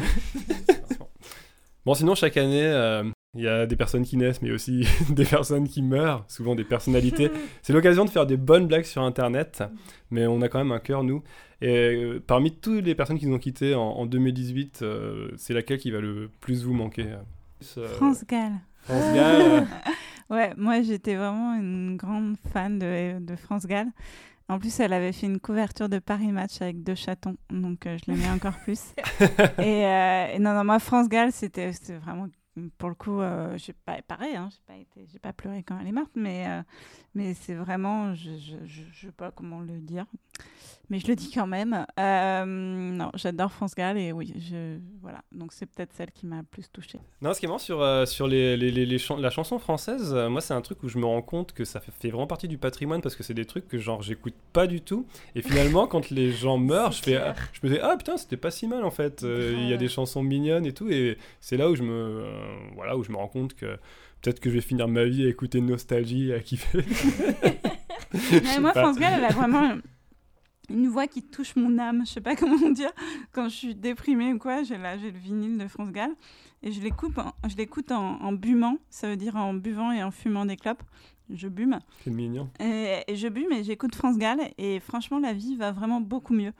bon, sinon, chaque année, euh, il y a des personnes qui naissent, mais aussi des personnes qui meurent, souvent des personnalités. C'est l'occasion de faire des bonnes blagues sur Internet, mais on a quand même un cœur, nous. Et euh, parmi toutes les personnes qui nous ont quittés en, en 2018, euh, c'est laquelle qui va le plus vous manquer euh, France Gall. France Gall, Ouais, moi j'étais vraiment une grande fan de, de France Gall. En plus, elle avait fait une couverture de Paris Match avec deux chatons, donc euh, je l'aimais encore plus. et, euh, et non, non, moi, France Gall, c'était vraiment pour le coup, euh, j'ai pas pareil, hein, j'ai pas pas pleuré quand elle est morte, mais euh, mais c'est vraiment, je, je, je, je sais pas comment le dire, mais je le dis quand même. Euh, non, j'adore France Gall et oui, je voilà, donc c'est peut-être celle qui m'a le plus touchée. Non, ce qui est marrant sur, euh, sur les, les, les, la chanson française, euh, moi c'est un truc où je me rends compte que ça fait, fait vraiment partie du patrimoine parce que c'est des trucs que genre j'écoute pas du tout. Et finalement, quand les gens meurent, je, fais, ah, je me dis ah putain, c'était pas si mal en fait. Il y a des chansons mignonnes et tout. Et c'est là où je me, voilà, où je me rends compte que peut-être que je vais finir ma vie à écouter Nostalgie et à kiffer. Sais moi, pas. France Gall, elle a vraiment une voix qui touche mon âme. Je sais pas comment dire. Quand je suis déprimée ou quoi, j'ai là, j'ai le vinyle de France Gall et je l'écoute, en, je l'écoute en, en bumant. Ça veut dire en buvant et en fumant des clopes. Je bume C'est mignon. et, et je bume et j'écoute France Gall et franchement, la vie va vraiment beaucoup mieux.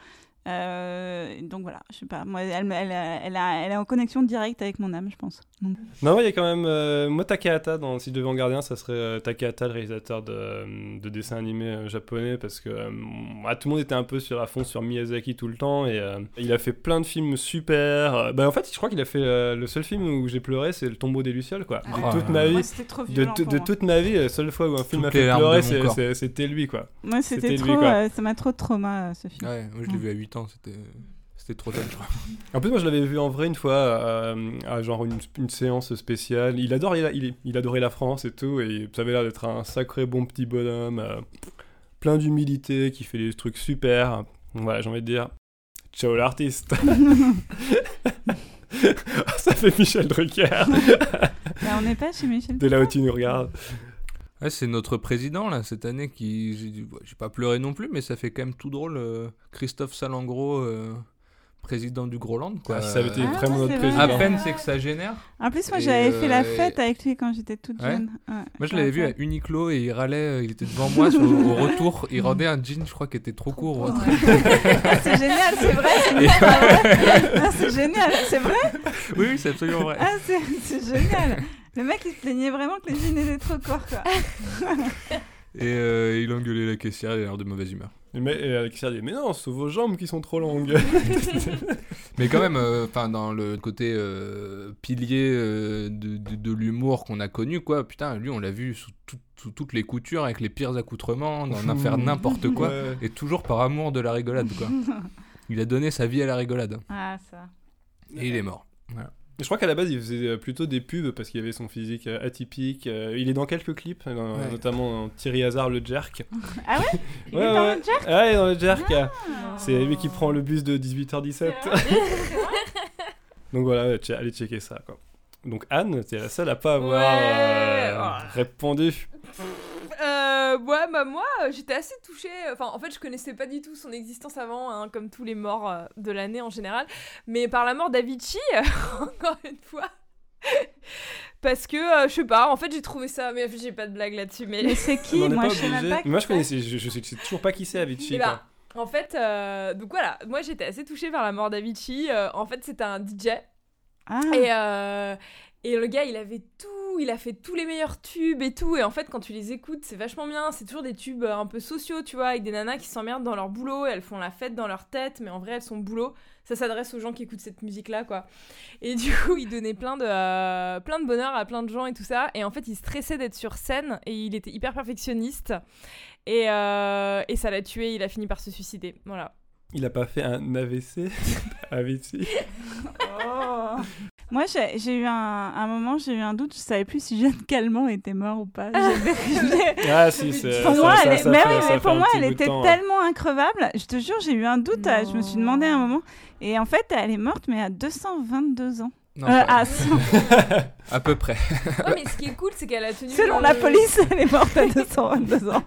Euh, donc voilà, je sais pas. Moi, elle, elle, a- elle, a- elle est en connexion directe avec mon âme, je pense. Donc, Non, il y a quand même. euh, moi, Takahata, dans, si je devais en garder un, ça serait euh, Takahata, le réalisateur de, de dessins animés euh, japonais, parce que euh, moi, tout le monde était un peu sur, à fond sur Miyazaki tout le temps, et euh, il a fait plein de films super. Euh, bah, en fait, je crois qu'il a fait euh, le seul film où j'ai pleuré, c'est Le tombeau des Lucioles, quoi. Ah, de ouais. toute ma vie. moi, c'était trop De, de toute ma vie, la seule fois où un film m'a fait pleurer, de c'était lui, quoi. Moi, c'était lui, trop. quoi. euh, ça m'a trop de trauma, euh, ce film. Ouais, moi je l'ai vu à 8 ans, c'était c'était trop je crois. En plus, moi, je l'avais vu en vrai une fois, euh, à genre une, une séance spéciale. Il adorait, la, il, il adorait la France et tout, et ça avait l'air d'être un sacré bon petit bonhomme, euh, plein d'humilité, qui fait des trucs super. Voilà, j'ai envie de dire, ciao l'artiste. ça fait Michel Drucker, Bah, on n'est pas chez Michel. de là où tu nous regardes. Ouais, c'est notre président là cette année qui j'ai pas pleuré non plus mais ça fait quand même tout drôle euh, Christophe Salengro euh, président du Groland quoi. Ah, si ça avait été Ah, vraiment notre vrai. à président. peine c'est que ça génère. En plus, moi, j'avais fait la euh, fête avec lui quand j'étais toute Ouais. jeune. Ouais, Moi je l'avais vu à Uniqlo et il râlait, il était devant moi sur- au retour, il rendait un jean je crois qui était trop court. Ah, c'est génial, c'est vrai. C'est. Ah, génial, c'est vrai. Oui oui c'est absolument vrai. Ah, c'est génial. Le mec, il se plaignait vraiment que les jeans étaient trop courts, quoi. Et euh, il engueulait la caissière, il a l'air de mauvaise humeur. Et mais, et Alexia dit, mais non, c'est vos jambes qui sont trop longues. Mais quand même, euh, enfin dans le côté euh, pilier euh, de, de- de l'humour qu'on a connu, quoi. Putain, lui, on l'a vu sous, tout- sous toutes les coutures, avec les pires accoutrements, d'en en faire n'importe quoi, Ouais. et toujours par amour de la rigolade, quoi. Il a donné sa vie à la rigolade, Ah, ça. et il est mort. Je crois qu'à la base, il faisait euh, plutôt des pubs parce qu'il avait son physique euh, atypique. Euh, il est dans quelques clips, dans- Ouais. notamment dans Thierry Hazard, le jerk. Ah ouais? Il Ouais, est dans ouais. le jerk? Ah, il est dans le jerk. Ah. C'est lui qui prend le bus de 18h17. Donc voilà, ouais, allez checker ça. Quoi. Donc Anne, t'es la seule à pas avoir Ouais. euh, répondu. Euh, ouais, bah moi, euh, j'étais assez touchée. Enfin, en fait, je connaissais pas du tout son existence avant, hein, comme tous les morts euh, de l'année en général. Mais par la mort d'Avicii, encore une fois. Parce que, euh, je sais pas, en fait, j'ai trouvé ça. Mais j'ai pas de blague là-dessus. Mais Mais c'est qui? Moi, pas je sais même pas. Moi, je c'est. connaissais, je, je sais, je sais toujours pas qui c'est Avicii. Eh quoi. ben, en fait, euh, donc voilà, moi j'étais assez touchée par la mort d'Avicii. Euh, en fait, c'était un DJ. Ah, Et, euh, et le gars, il avait tout, il a fait tous les meilleurs tubes et tout. Et en fait, quand tu les écoutes, c'est vachement bien. C'est toujours des tubes euh, un peu sociaux, tu vois, avec des nanas qui s'emmerdent dans leur boulot. Elles font la fête dans leur tête, mais en vrai, elles sont boulot. Ça s'adresse aux gens qui écoutent cette musique-là, quoi. Et du coup, il donnait plein de, euh, plein de bonheur à plein de gens et tout ça. Et en fait, il stressait d'être sur scène et il était hyper perfectionniste. Et, euh, et ça l'a tué, il a fini par se suicider. Voilà. Il a pas fait un AVC Avicii Oh. Moi, j'ai eu un, un moment, j'ai eu un doute. Je savais plus si Jeanne Calment était mort ou pas. Ah si, c'est pour moi, elle, était temps, hein. tellement increvable. Je te jure, j'ai eu un doute. euh, Je me suis demandé à un moment. Et en fait, elle est morte, mais à 222 ans. Non, Euh, à 100. à peu près. Ouais, mais ce qui est cool, c'est qu'elle a tenu. Selon le- la police, elle est morte à 222 ans.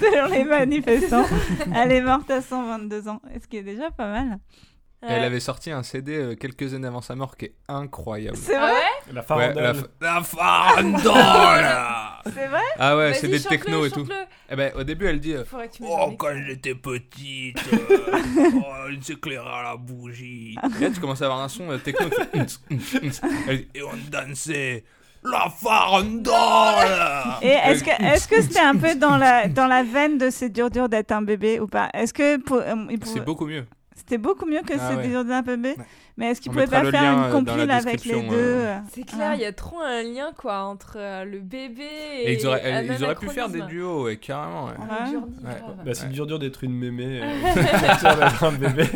Selon les manifestants, elle est morte à 122 ans. Ce qui est déjà pas mal. Et elle avait sorti un CD euh, quelques années avant sa mort qui est incroyable. C'est Ah vrai ouais La Ouais, farandole. la, fa- la farandole C'est vrai Ah ouais, c'est des chante-le, techno et tout. Eh ben, au début, elle dit euh, Oh, quand j'étais petite, euh, oh, il s'éclairait à la bougie. Et là, tu commences à avoir un son euh, techno dit, Et on dansait la farandole Et est-ce que est-ce que c'était un peu dans la dans la veine de c'est dur dur d'être un bébé ou pas? Est-ce que pour- euh, C'est beaucoup mieux. C'était beaucoup mieux que Ah c'est ouais. des ordinateurs un peu B. Ouais. Mais est-ce qu'ils pouvaient pas faire une euh, compile avec les deux euh. C'est clair, ah. il y a trop un lien quoi entre euh, le bébé et, Et ils auraient, ils auraient pu faire des duos, ouais, carrément. ouais. Ouais. grave. Bah, c'est Ouais. dur dur d'être une mémé. euh, un bébé.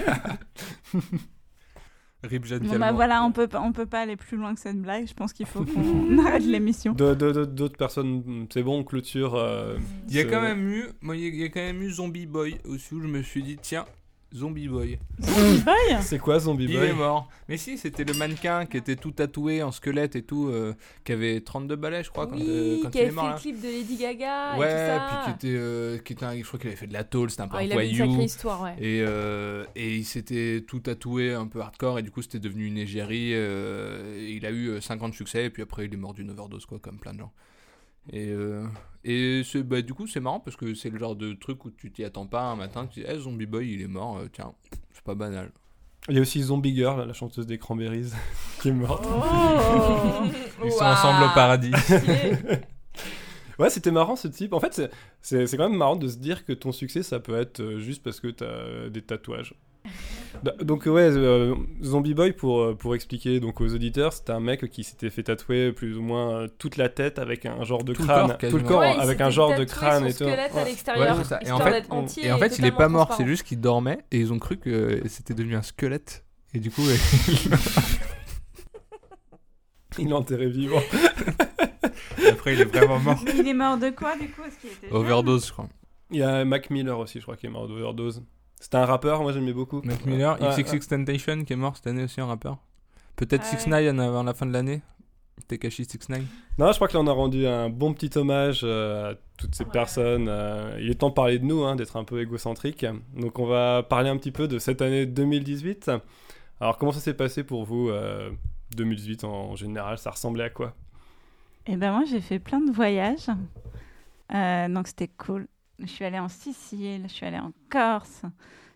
Rip Bon, bah voilà, on peut, pas- on peut pas aller plus loin que cette blague. Je pense qu'il faut qu'on arrête l'émission. D'autres personnes, c'est bon, on clôture. euh, Il y a quand même eu, moi, il y a- il y a quand même eu Zombie Boy aussi où je me suis dit tiens, Zombie Boy. Zombie Boy C'est quoi Zombie Il Boy est mort. Mais si, c'était le mannequin qui était tout tatoué en squelette et tout, euh, qui avait 32 balais, je crois, quand, oui, euh, quand qui il avait est mort fait là. le clip de Lady Gaga et tout Ouais, ça. puis qui était, euh, qui était un- je crois qu'il avait fait de la tôle, c'était un peu Ah, un il avait une sacrée histoire, ouais. Et, euh, et il s'était tout tatoué un peu hardcore et du coup c'était devenu une égérie. euh, et il a eu euh, 50 succès et puis après il est mort d'une overdose quoi comme plein de gens. Et, euh, et c'est- bah, du coup c'est marrant parce que c'est le genre de truc où tu t'y attends pas un matin, tu dis hey, Zombie Boy il est mort, euh, tiens c'est pas banal. Il y a aussi Zombie Girl, la chanteuse des Cranberries, qui est morte. Oh Ils sont ensemble au paradis. Ouais, c'était marrant ce type. En fait, c'est- c'est c'est quand même marrant de se dire que ton succès, ça peut être euh, juste parce que t'as des tatouages. Da- Donc ouais, euh, Zombie Boy pour euh, pour expliquer donc aux auditeurs, c'était un mec qui s'était fait tatouer plus ou moins euh, toute la tête avec un genre de Tout le crâne, corps, tout le corps Ouais, avec un genre de crâne son et tout. Ouais. Ouais. Et en fait- entier Et en fait il est pas mort, c'est juste qu'il dormait et ils ont cru que c'était devenu un squelette. Et du coup Il l'a enterré vivant. après il est vraiment mort. Mais il est mort de quoi du coup Est-ce qu'il était jeune Overdose je crois. Il y a Mac Miller aussi, je crois, qui est mort d'overdose. C'était un rappeur, moi j'aimais beaucoup. Mac Miller, Ouais, XXX Temptation qui est mort cette année aussi, un rappeur. Peut-être Ah 6 9 avant la fin de l'année. Tekashi 6 9 Non, je crois que là on a rendu un bon petit hommage euh, à toutes ces Ouais. personnes. euh, il est temps de parler de nous, hein, d'être un peu égocentrique. Donc on va parler un petit peu de cette année 2018. Alors comment ça s'est passé pour vous euh, 2018 en, en général? Ça ressemblait à quoi? Eh ben moi j'ai fait plein de voyages, Euh, donc c'était cool. Je suis allée en Sicile, je suis allée en Corse,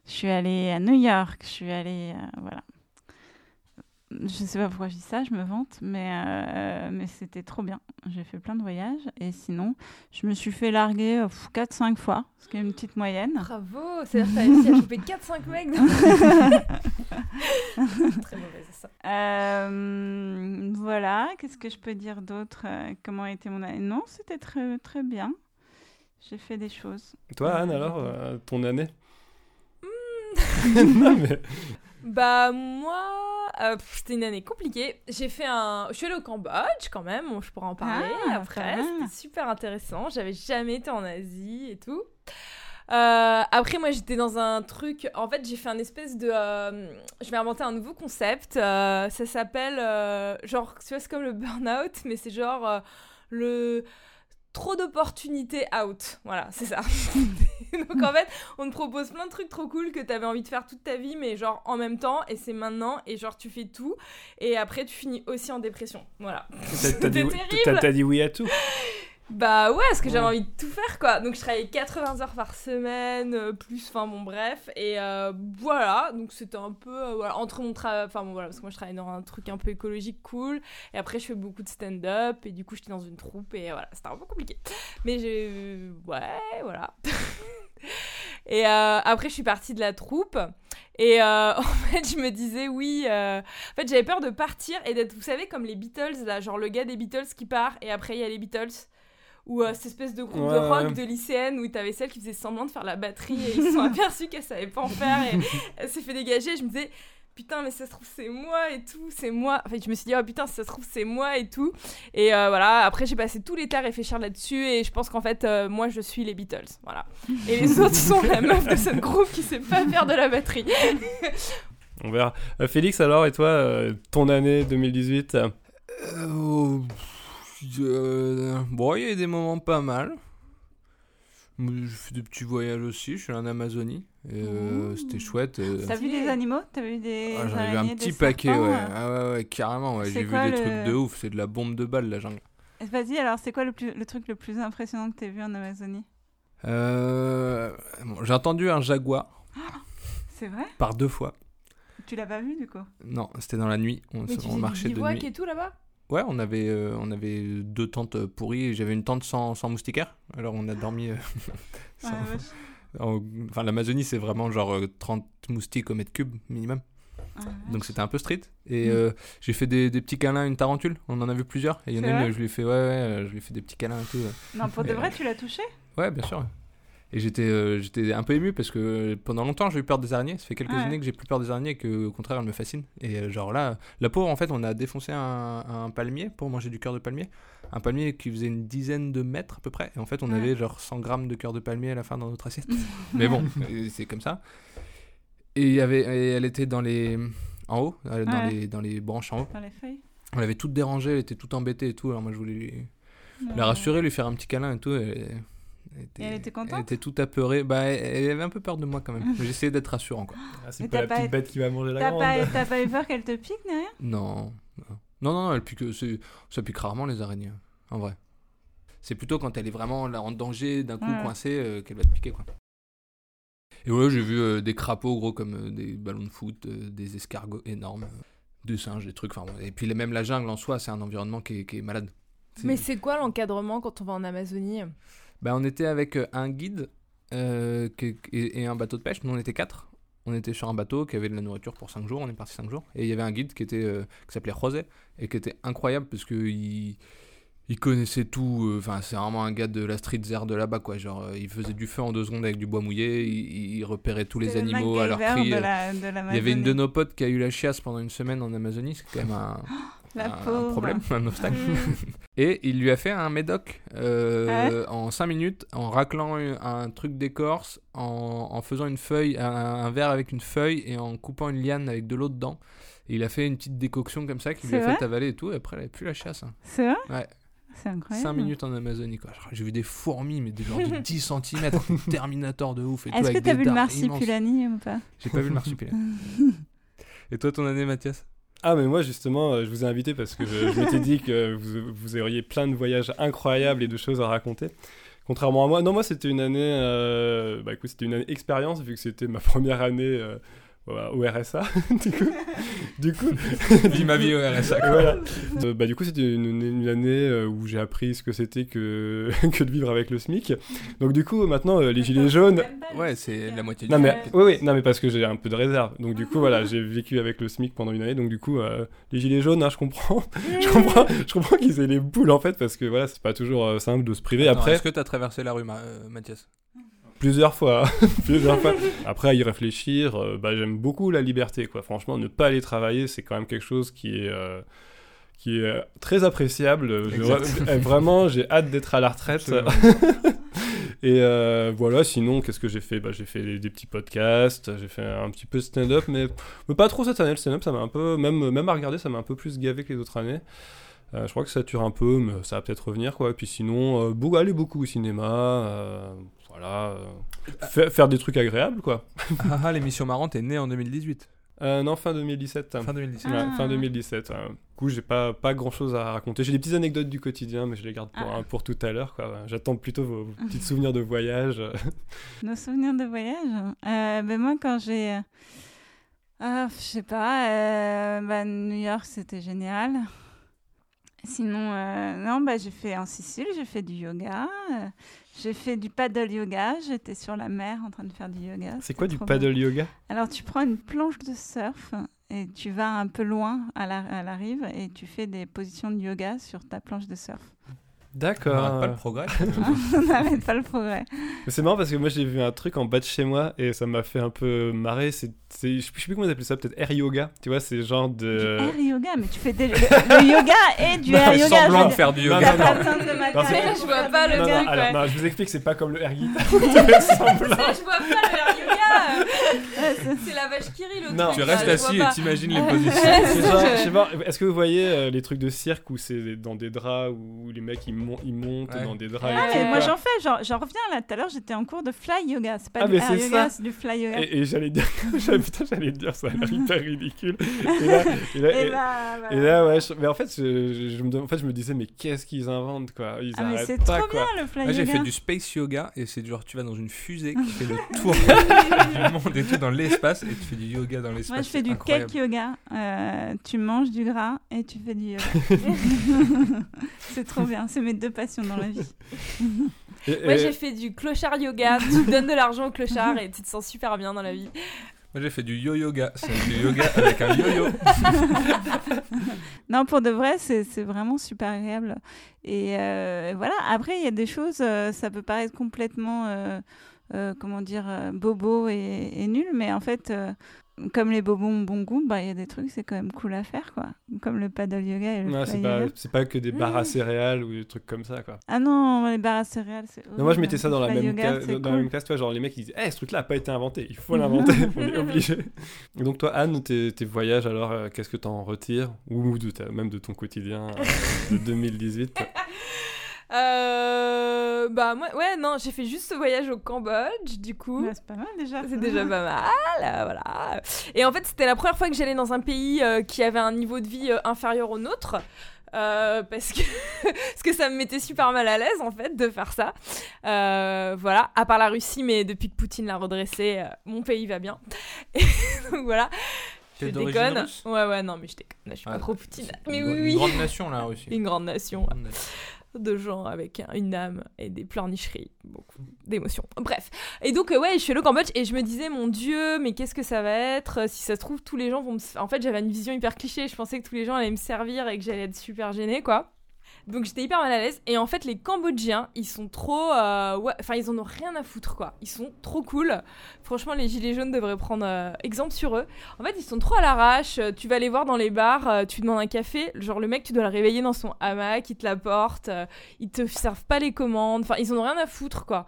je suis allée à New York, je suis allée euh, voilà. Je sais pas pourquoi je dis ça, je me vante, mais euh, mais c'était trop bien. J'ai fait plein de voyages et sinon je me suis fait larguer 4-5 fois, ce qui est une petite moyenne. Bravo, c'est-à-dire que t'as réussi à choper 4-5 mecs. Très mauvaise ça. Euh, voilà, qu'est-ce que je peux dire d'autre Euh, Comment a été mon année Non, c'était très très bien. J'ai fait des choses. Toi Anne alors, euh, ton année Hmm. Non, mais- Bah moi, euh, c'était une année compliquée. J'ai fait un, je suis allée au Cambodge quand même. Bon, je pourrais en parler Ah, après. C'était super intéressant. J'avais jamais été en Asie et tout. Euh, après, moi, j'étais dans un truc. En fait, j'ai fait un espèce de. euh, je vais inventer un nouveau concept. Euh, ça s'appelle euh, genre, tu vois, c'est comme le burn-out, mais c'est genre euh, le trop d'opportunités out. Voilà, c'est ça. Donc en fait, on te propose plein de trucs trop cool que t'avais envie de faire toute ta vie, mais genre en même temps, et c'est maintenant, et genre tu fais tout, et après tu finis aussi en dépression. Voilà. T'as- dit, oui- terrible. t'as- t'as dit oui à tout. Bah ouais, parce que j'avais Ouais. envie de tout faire quoi. Donc je travaillais 80 heures par semaine, euh, plus, enfin bon bref. Et euh, voilà, donc c'était un peu, euh, voilà, entre mon travail, enfin bon voilà, parce que moi je travaillais dans un truc un peu écologique cool. Et après je fais beaucoup de stand-up, et du coup j'étais dans une troupe, et voilà, c'était un peu compliqué. Mais j'ai, ouais, voilà. et euh, après je suis partie de la troupe. Et euh, en fait, je me disais, oui. euh, En fait, j'avais peur de partir et d'être, vous savez, comme les Beatles, là, genre le gars des Beatles qui part et après il y a les Beatles. Ou euh, cette espèce de groupe Ouais, de rock ouais. de lycéenne où t'avais celle qui faisait semblant de faire la batterie et ils se sont aperçus qu'elle savait pas en faire et elle s'est fait dégager. Je me disais, putain, mais ça se trouve, c'est moi et tout, c'est moi. En fait, je me suis dit, oh putain, ça se trouve, c'est moi et tout. Et euh, voilà, après, j'ai passé tout l'été à réfléchir là-dessus et je pense qu'en fait, euh, moi, je suis les Beatles. Voilà. Et les autres sont la meuf de ce groupe qui sait pas faire de la batterie. On verra. Euh, Félix alors, et toi, euh, ton année 2018 euh, Euh, bon, il y a eu des moments pas mal. Je fais des petits voyages aussi, je suis allé en Amazonie. euh. C'était chouette. euh. T'as vu des animaux? T'as vu des Ah, J'en ai vu un petit paquet, serpents, ouais. Ah ouais, ouais, carrément, ouais. J'ai vu des le- trucs de ouf, c'est de la bombe de balle la jungle. Vas-y, alors c'est quoi le, plus, le truc le plus impressionnant que t'aies vu en Amazonie? Euh, bon, J'ai entendu un jaguar C'est vrai? Par deux fois. Tu l'as pas vu du coup? Non, c'était dans la nuit, on, Mais tu on marchait de nuit. et tout là-bas? Ouais, on avait, euh, on avait deux tentes euh, pourries et j'avais une tente sans, sans moustiquaire. Alors on a dormi. euh, sans- Ouais. En- Enfin, l'Amazonie, c'est vraiment genre euh, 30 moustiques au mètre cube minimum. Ah, Donc c'était un peu street. Et Mm. euh, j'ai fait des, des petits câlins à une tarentule. On en a vu plusieurs. Et il y en a une, je lui ai fait, ouais, ouais, je lui ai fait des petits câlins et tout. Non, pour de vrai, tu l'as touché Ouais, bien sûr. Et j'étais euh, j'étais un peu ému parce que pendant longtemps j'ai eu peur des araignées. Ça fait quelques Ouais. années que j'ai plus peur des araignées et que au contraire elles me fascinent. Et euh, genre là, la pauvre en fait, on a défoncé un, un palmier pour manger du cœur de palmier. Un palmier qui faisait une dizaine de mètres à peu près. Et en fait, on Ouais. avait genre 100 grammes de cœur de palmier à la fin dans notre assiette. Mais bon, euh, c'est comme ça. Et, y avait, et elle était dans les. En haut, dans, Ouais. les, dans les branches en haut. Dans les feuilles On l'avait toute dérangée, elle était toute embêtée et tout. Alors moi je voulais lui, la rassurer, lui faire un petit câlin et tout. Elle était, Et elle était contente Elle était toute apeurée. Bah, elle, avait un peu peur de moi quand même. J'essayais d'être rassurant quoi. Ah, c'est pas t'as la pas petite bête qui va manger la T'as grande. pas, t'as pas eu peur qu'elle te pique derrière Non, non, non, non, elle pique. c'est- Ça pique rarement les araignées, en vrai. C'est plutôt quand elle est vraiment là, en danger, d'un coup Ouais. coincée, euh, qu'elle va te piquer quoi. Et ouais, j'ai vu euh, des crapauds gros comme euh, des ballons de foot, euh, des escargots énormes, euh, des singes, des trucs. Enfin, bon. Et puis même la jungle en soi, c'est un environnement qui est, qui est malade. C'est- Mais c'est quoi l'encadrement quand on va en Amazonie? Bah, on était avec euh, un guide euh, et, un bateau de pêche. Nous, on était quatre. On était sur un bateau qui avait de la nourriture pour 5 jours. On est parti 5 jours. Et il y avait un guide qui, était, euh, qui s'appelait José et qui était incroyable parce qu'il il connaissait tout. Enfin, c'est vraiment un gars de la street zère de là-bas, quoi. Genre, il faisait du feu en deux secondes avec du bois mouillé. Il, il repérait tous les le animaux à leur cri. de la- de Il y avait une de nos potes qui a eu la chiasse pendant une semaine en Amazonie. C'est quand même un, La un- problème, un obstacle. Mm. Et il lui a fait un médoc euh, Ah en 5 minutes en raclant un, truc d'écorce, en, en faisant une feuille, un, un verre avec une feuille et en coupant une liane avec de l'eau dedans. Et il a fait une petite décoction comme ça qui lui a fait avaler et tout. Et après, elle avait plus la chasse. hein. C'est vrai Ouais. C'est incroyable. 5 minutes en Amazonie, quoi. J'ai vu des fourmis, mais des gens de 10 cm, Terminator de ouf. Est-ce que t'as vu le marsipulani ou pas? J'ai pas vu le marsupilami. et toi, ton année, Mathias? Ah, mais moi, justement, euh, je vous ai invité parce que je, m'étais dit que vous, vous auriez plein de voyages incroyables et de choses à raconter. Contrairement à moi, non, moi, c'était une année, euh, bah, c'était une année expérience vu que c'était ma première année euh, au RSA. du coup, du coup, Vis ma vie au RSA. quoi. voilà. Euh, bah, du coup, c'était une, une- une année euh, où j'ai appris ce que c'était que, que de vivre avec le SMIC. Donc, du coup, maintenant, euh, les gilets jaunes. Ouais, c'est la moitié du Non mais, temps. oui, oui, non mais parce que j'ai un peu de réserve. Donc du coup voilà, j'ai vécu avec le SMIC pendant une année. Donc du coup, euh, les gilets jaunes, hein, je comprends, je comprends, je comprends qu'ils aient les boules en fait parce que voilà, c'est pas toujours euh, simple de se priver. Attends, Après, Est-ce que t'as traversé la rue, Ma- euh, Mathias? Plusieurs fois, plusieurs fois. Après à y réfléchir, euh, bah, j'aime beaucoup la liberté quoi. Franchement, ne pas aller travailler, c'est quand même quelque chose qui est euh, qui est euh, très appréciable. Je- vraiment, j'ai hâte d'être à la retraite. Et euh, voilà, sinon, qu'est-ce que j'ai fait? Bah, J'ai fait des, petits podcasts, j'ai fait un petit peu de stand-up, mais, mais pas trop cette année. Le stand-up, ça m'a un peu, même, même à regarder, ça m'a un peu plus gavé que les autres années. Euh, je crois que ça tue un peu, mais ça va peut-être revenir, quoi. Et puis sinon, euh, beaucoup, aller beaucoup au cinéma, voilà. euh, fa- faire des trucs agréables, quoi. Ah ah, l'émission marrante est née en 2018. Euh, non, fin 2017. Fin 2017. Ouais, Ah. fin 2017. ouais. Du coup, j'ai pas, pas grand chose à raconter. J'ai des petites anecdotes du quotidien, mais je les garde pour, Ah. hein, pour tout à l'heure. quoi. J'attends plutôt vos, vos petits souvenirs de voyage. Nos souvenirs de voyage euh, ben Moi, quand j'ai. euh, ah, je sais pas. euh, bah, New York, c'était génial. Sinon, euh, non, bah, j'ai fait en Sicile, j'ai fait du yoga. J'ai fait du paddle yoga. J'étais sur la mer en train de faire du yoga. C'est quoi du bien. paddle yoga? Alors, tu prends une planche de surf et tu vas un peu loin à la, à la rive et tu fais des positions de yoga sur ta planche de surf. On D'accord. n'arrête pas le progrès. On n'arrête pas le progrès. Mais c'est marrant parce que moi j'ai vu un truc en bas de chez moi et ça m'a fait un peu marrer. C'est, c'est- je sais plus comment ils appellent ça, peut-être air yoga. Tu vois, c'est genre de. Du air yoga, mais tu fais des- le, le yoga et du Non, air yoga. semblant de faire du Non, yoga. non, t'as non. pas Non, Je vois pas le Non, non, truc, alors, ouais. non, je vous explique, c'est pas comme le air guitar. où tu fais semblant. Ça, je vois pas le air yoga. C'est- la vache qui rit le Non. truc. Tu restes assis et t'imagines les positions. C'est genre, je sais pas, est-ce que vous voyez euh, les trucs de cirque où c'est dans des draps où les mecs ils, mon- ils montent Ouais. dans des draps Ah, et tout, moi j'en fais, j'en reviens là. Tout à l'heure j'étais en cours de fly yoga. C'est pas Ah, du air yoga, c'est du fly yoga. Et, et j'allais dire, j'allais- putain, j'allais dire, ça a l'air hyper ridicule. Et là, et là- Et et- bah, et voilà. là, ouais, je- mais en fait, je, je- je me, dem- en fait, je me disais, mais qu'est-ce qu'ils inventent, quoi? Ils Ah, mais c'est trop quoi. bien le fly Moi, j'ai yoga. fait du space yoga et c'est genre tu vas dans une fusée qui fait le tour du monde et tout dans l'espace et tu fais du yoga dans l'espace. Moi je fais du incroyable. cake yoga. Euh, tu manges du gras et tu fais du yoga. c'est trop bien, c'est mes deux passions dans la vie. Et- Moi, et- j'ai fait du clochard yoga. tu donnes de l'argent au clochard et tu te sens super bien dans la vie. Moi j'ai fait du yo-yoga. C'est du yoga avec un yo-yo. Non, pour de vrai, c'est c'est vraiment super agréable. Et euh, voilà, après, il y a des choses, euh, ça peut paraître complètement, euh, euh, comment dire, euh, bobo et, et nul, mais en fait, euh, comme les bobos ont bon goût, bah, il y a des trucs, c'est quand même cool à faire, quoi. Comme le paddle yoga et le fly c'est pas, yoga. c'est pas que des barres à Mmh. céréales ou des trucs comme ça, quoi. Ah non, les barres à céréales, c'est Non, moi, je mettais ça dans la même, yoga, ca- dans la cool. même classe, toi, genre les mecs, ils disaient, Eh, ce truc-là a pas été inventé, il faut l'inventer, on est obligé. Donc, toi, Anne, tes, tes voyages, alors, euh, qu'est-ce que t'en retires? Ou de ta- même de ton quotidien de 2018 Euh, bah, moi, ouais, non, j'ai fait juste ce voyage au Cambodge, du coup. Ouais, c'est pas mal déjà. C'est déjà pas mal, euh, voilà. Et en fait, c'était la première fois que j'allais dans un pays euh, qui avait un niveau de vie euh, inférieur au nôtre. euh, parce que parce que ça me mettait super mal à l'aise en fait de faire ça. Euh, voilà, à part la Russie, mais depuis que Poutine l'a redressé, euh, mon pays va bien. Et donc voilà. Je déconne. russe? Ouais ouais non mais je déconne. Je suis Ah, pas trop Poutine. Mais une, oui une oui. grande nation là aussi. Une grande nation de gens avec un- une âme et des pleurnicheries, beaucoup d'émotions. Bref. Et donc, euh, ouais, je suis allée au Cambodge et je me disais, mon Dieu, mais qu'est-ce que ça va être? Si ça se trouve, tous les gens vont me. En fait, j'avais une vision hyper cliché. Je pensais que tous les gens allaient me servir et que j'allais être super gênée, quoi. Donc j'étais hyper mal à l'aise. Et en fait, les Cambodgiens, ils sont trop. euh, enfin, ils en ont rien à foutre, quoi. Ils sont trop cool. Franchement, les Gilets jaunes devraient prendre euh, exemple sur eux. En fait, ils sont trop à l'arrache. Euh, Tu vas les voir dans les bars, tu demandes un café. Genre, le mec, tu dois le réveiller dans son hamac, il te l'apporte. euh, ils te servent pas les commandes. Enfin, ils en ont rien à foutre, quoi.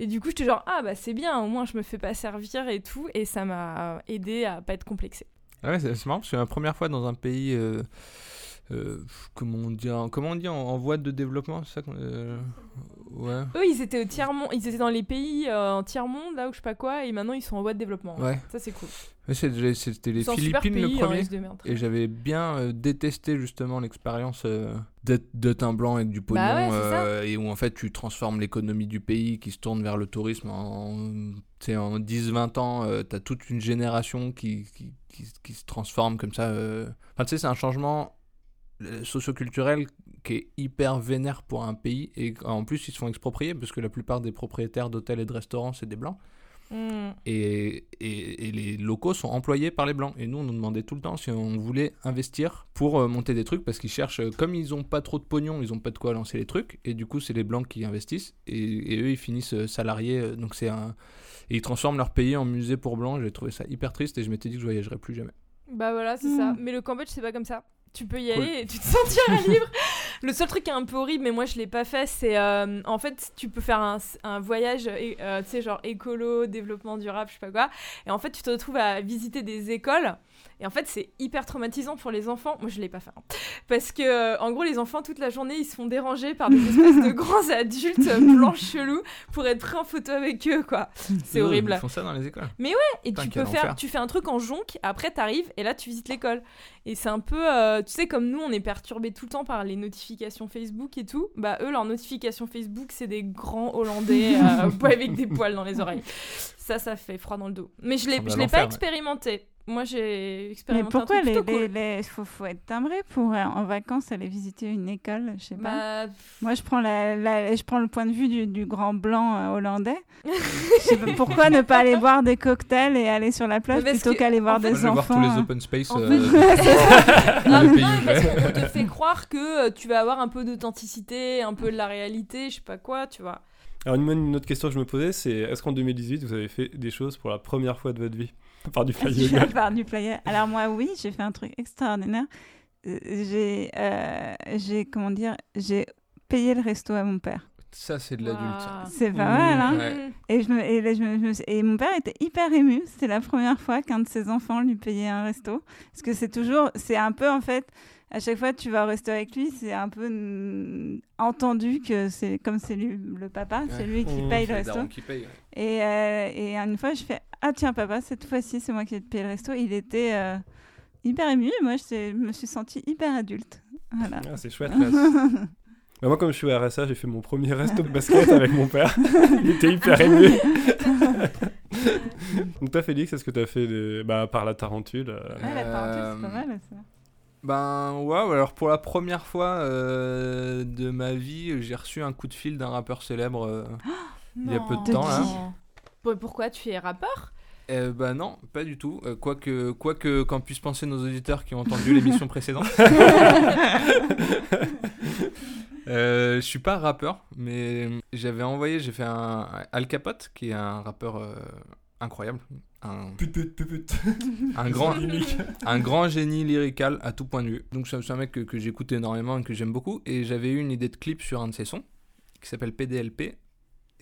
Et du coup, j'étais genre, ah bah c'est bien, au moins je me fais pas servir et tout. Et ça m'a aidé à pas être complexée. Ah ouais, c'est marrant parce que ma première fois dans un pays. Euh, comment on dit, en- comment on dit en, en voie de développement, ça euh, Ouais. Eux, ils étaient au tiers-monde, ils étaient dans les pays euh, en tiers-monde, là où je sais pas quoi, et maintenant ils sont en voie de développement. Ouais. Ça, c'est cool. C'était les Philippines pays, le hein, premier. Et j'avais bien détesté justement l'expérience d'être d'être un blanc avec du pognon Bah ouais, et où en fait tu transformes l'économie du pays qui se tourne vers le tourisme en, en 10-20 ans. tu as toute une génération qui, qui, qui, qui se transforme comme ça. Enfin, tu sais, c'est un changement socioculturel qui est hyper vénère pour un pays et en plus ils se font exproprier parce que la plupart des propriétaires d'hôtels et de restaurants c'est des blancs Hmm. et, et, et les locaux sont employés par les blancs. Et nous, on nous demandait tout le temps si on voulait investir pour euh, monter des trucs parce qu'ils cherchent, euh, comme ils ont pas trop de pognon, ils ont pas de quoi lancer les trucs. Et du coup, c'est les blancs qui investissent et, et eux, ils finissent euh, salariés. euh, donc c'est un. Et ils transforment leur pays en musée pour blancs. J'ai trouvé ça hyper triste et je m'étais dit que je voyagerais plus jamais. Bah voilà, c'est ça. Mais le Cambodge, c'est pas comme ça. Tu peux y Cool. aller et tu te sentiras libre. Le seul truc qui est un peu horrible, mais moi je l'ai pas fait, c'est euh, en fait tu peux faire un, un voyage, euh, tu sais, genre écolo, développement durable, je sais pas quoi. Et en fait tu te retrouves à visiter des écoles. Et en fait c'est hyper traumatisant pour les enfants. Moi je l'ai pas fait. hein. Parce que euh, en gros les enfants toute la journée ils se font déranger par des espèces de grands adultes blancs chelous pour être pris en photo avec eux quoi. C'est horrible. Ils font ça dans les écoles. Et Putain, tu quel peux faire, enfer. tu fais un truc en jonque, après t'arrives et là tu visites l'école. Et c'est un peu, euh, tu sais, comme nous on est perturbé tout le temps par les notifications Facebook et tout, bah eux leurs notifications Facebook c'est des grands Hollandais euh, avec des poils dans les oreilles. Ça, ça fait froid dans le dos. Mais je l'ai, ressemble à je l'ai pas expérimenté. Moi j'ai Mais expérimenté pourquoi un truc les, plutôt cool. les- faut, faut être timbré pour euh, en vacances aller visiter une école Je sais pas. Bah, Moi, je prends, la, la- je prends le point de vue du, du grand blanc euh, hollandais. pas pourquoi ne pas aller boire des cocktails et aller sur la plage Mais parce plutôt qu'aller voir en fait, Moi, des je vais voir enfants. tous les open space En euh, fait, Ah, non, parce qu'on te fait croire que euh, tu vas avoir un peu d'authenticité, un peu de la réalité, je sais pas quoi, tu vois. Alors, une, une autre question que je me posais, c'est est-ce qu'en 2018, vous avez fait des choses pour la première fois de votre vie? Par du fly yoga. Alors moi, oui, j'ai fait un truc extraordinaire. Euh, J'ai, euh, j'ai, comment dire, j'ai payé le resto à mon père. Ça, c'est de l'adulte. C'est pas mal, hein Ouais. Et, je me, et, là, je me- je me suis- et mon père était hyper ému. C'était la première fois qu'un de ses enfants lui payait un resto. Parce que c'est toujours, c'est un peu en fait, à chaque fois que tu vas au resto avec lui, c'est un peu entendu que c'est comme c'est lui le papa, c'est lui qui Mmh, paye le resto. darons qui payent, ouais. Et, euh, et une fois, je fais Ah, tiens, papa, cette fois-ci, c'est moi qui ai payé le resto. Il était euh, hyper ému. Et moi, je me suis sentie hyper adulte. Voilà. Ah, c'est chouette. Bah, moi, comme je suis au RSA, j'ai fait mon premier resto de basket avec mon père. Il était hyper ému. Donc, toi, Félix, est-ce que tu as fait des... bah, par la tarentule euh, Ouais, la tarentule, c'est Euh, pas mal ça. Ben ouais, alors pour la première fois euh, de ma vie, j'ai reçu un coup de fil d'un rappeur célèbre. euh, Il y a peu de temps, là. Bon, Pourquoi tu es rappeur? Euh, bah non, pas du tout. Euh, quoique, quoique qu'en puissent penser nos auditeurs qui ont entendu l'émission précédente. Euh, je suis pas rappeur, mais j'avais envoyé, j'ai fait un Al Capote, qui est un rappeur incroyable, un, Put put put put. un grand, un grand génie lyrical à tout point de vue. Donc c'est un mec que, que j'écoute énormément et que j'aime beaucoup. Et j'avais eu une idée de clip sur un de ses sons qui s'appelle PDLP.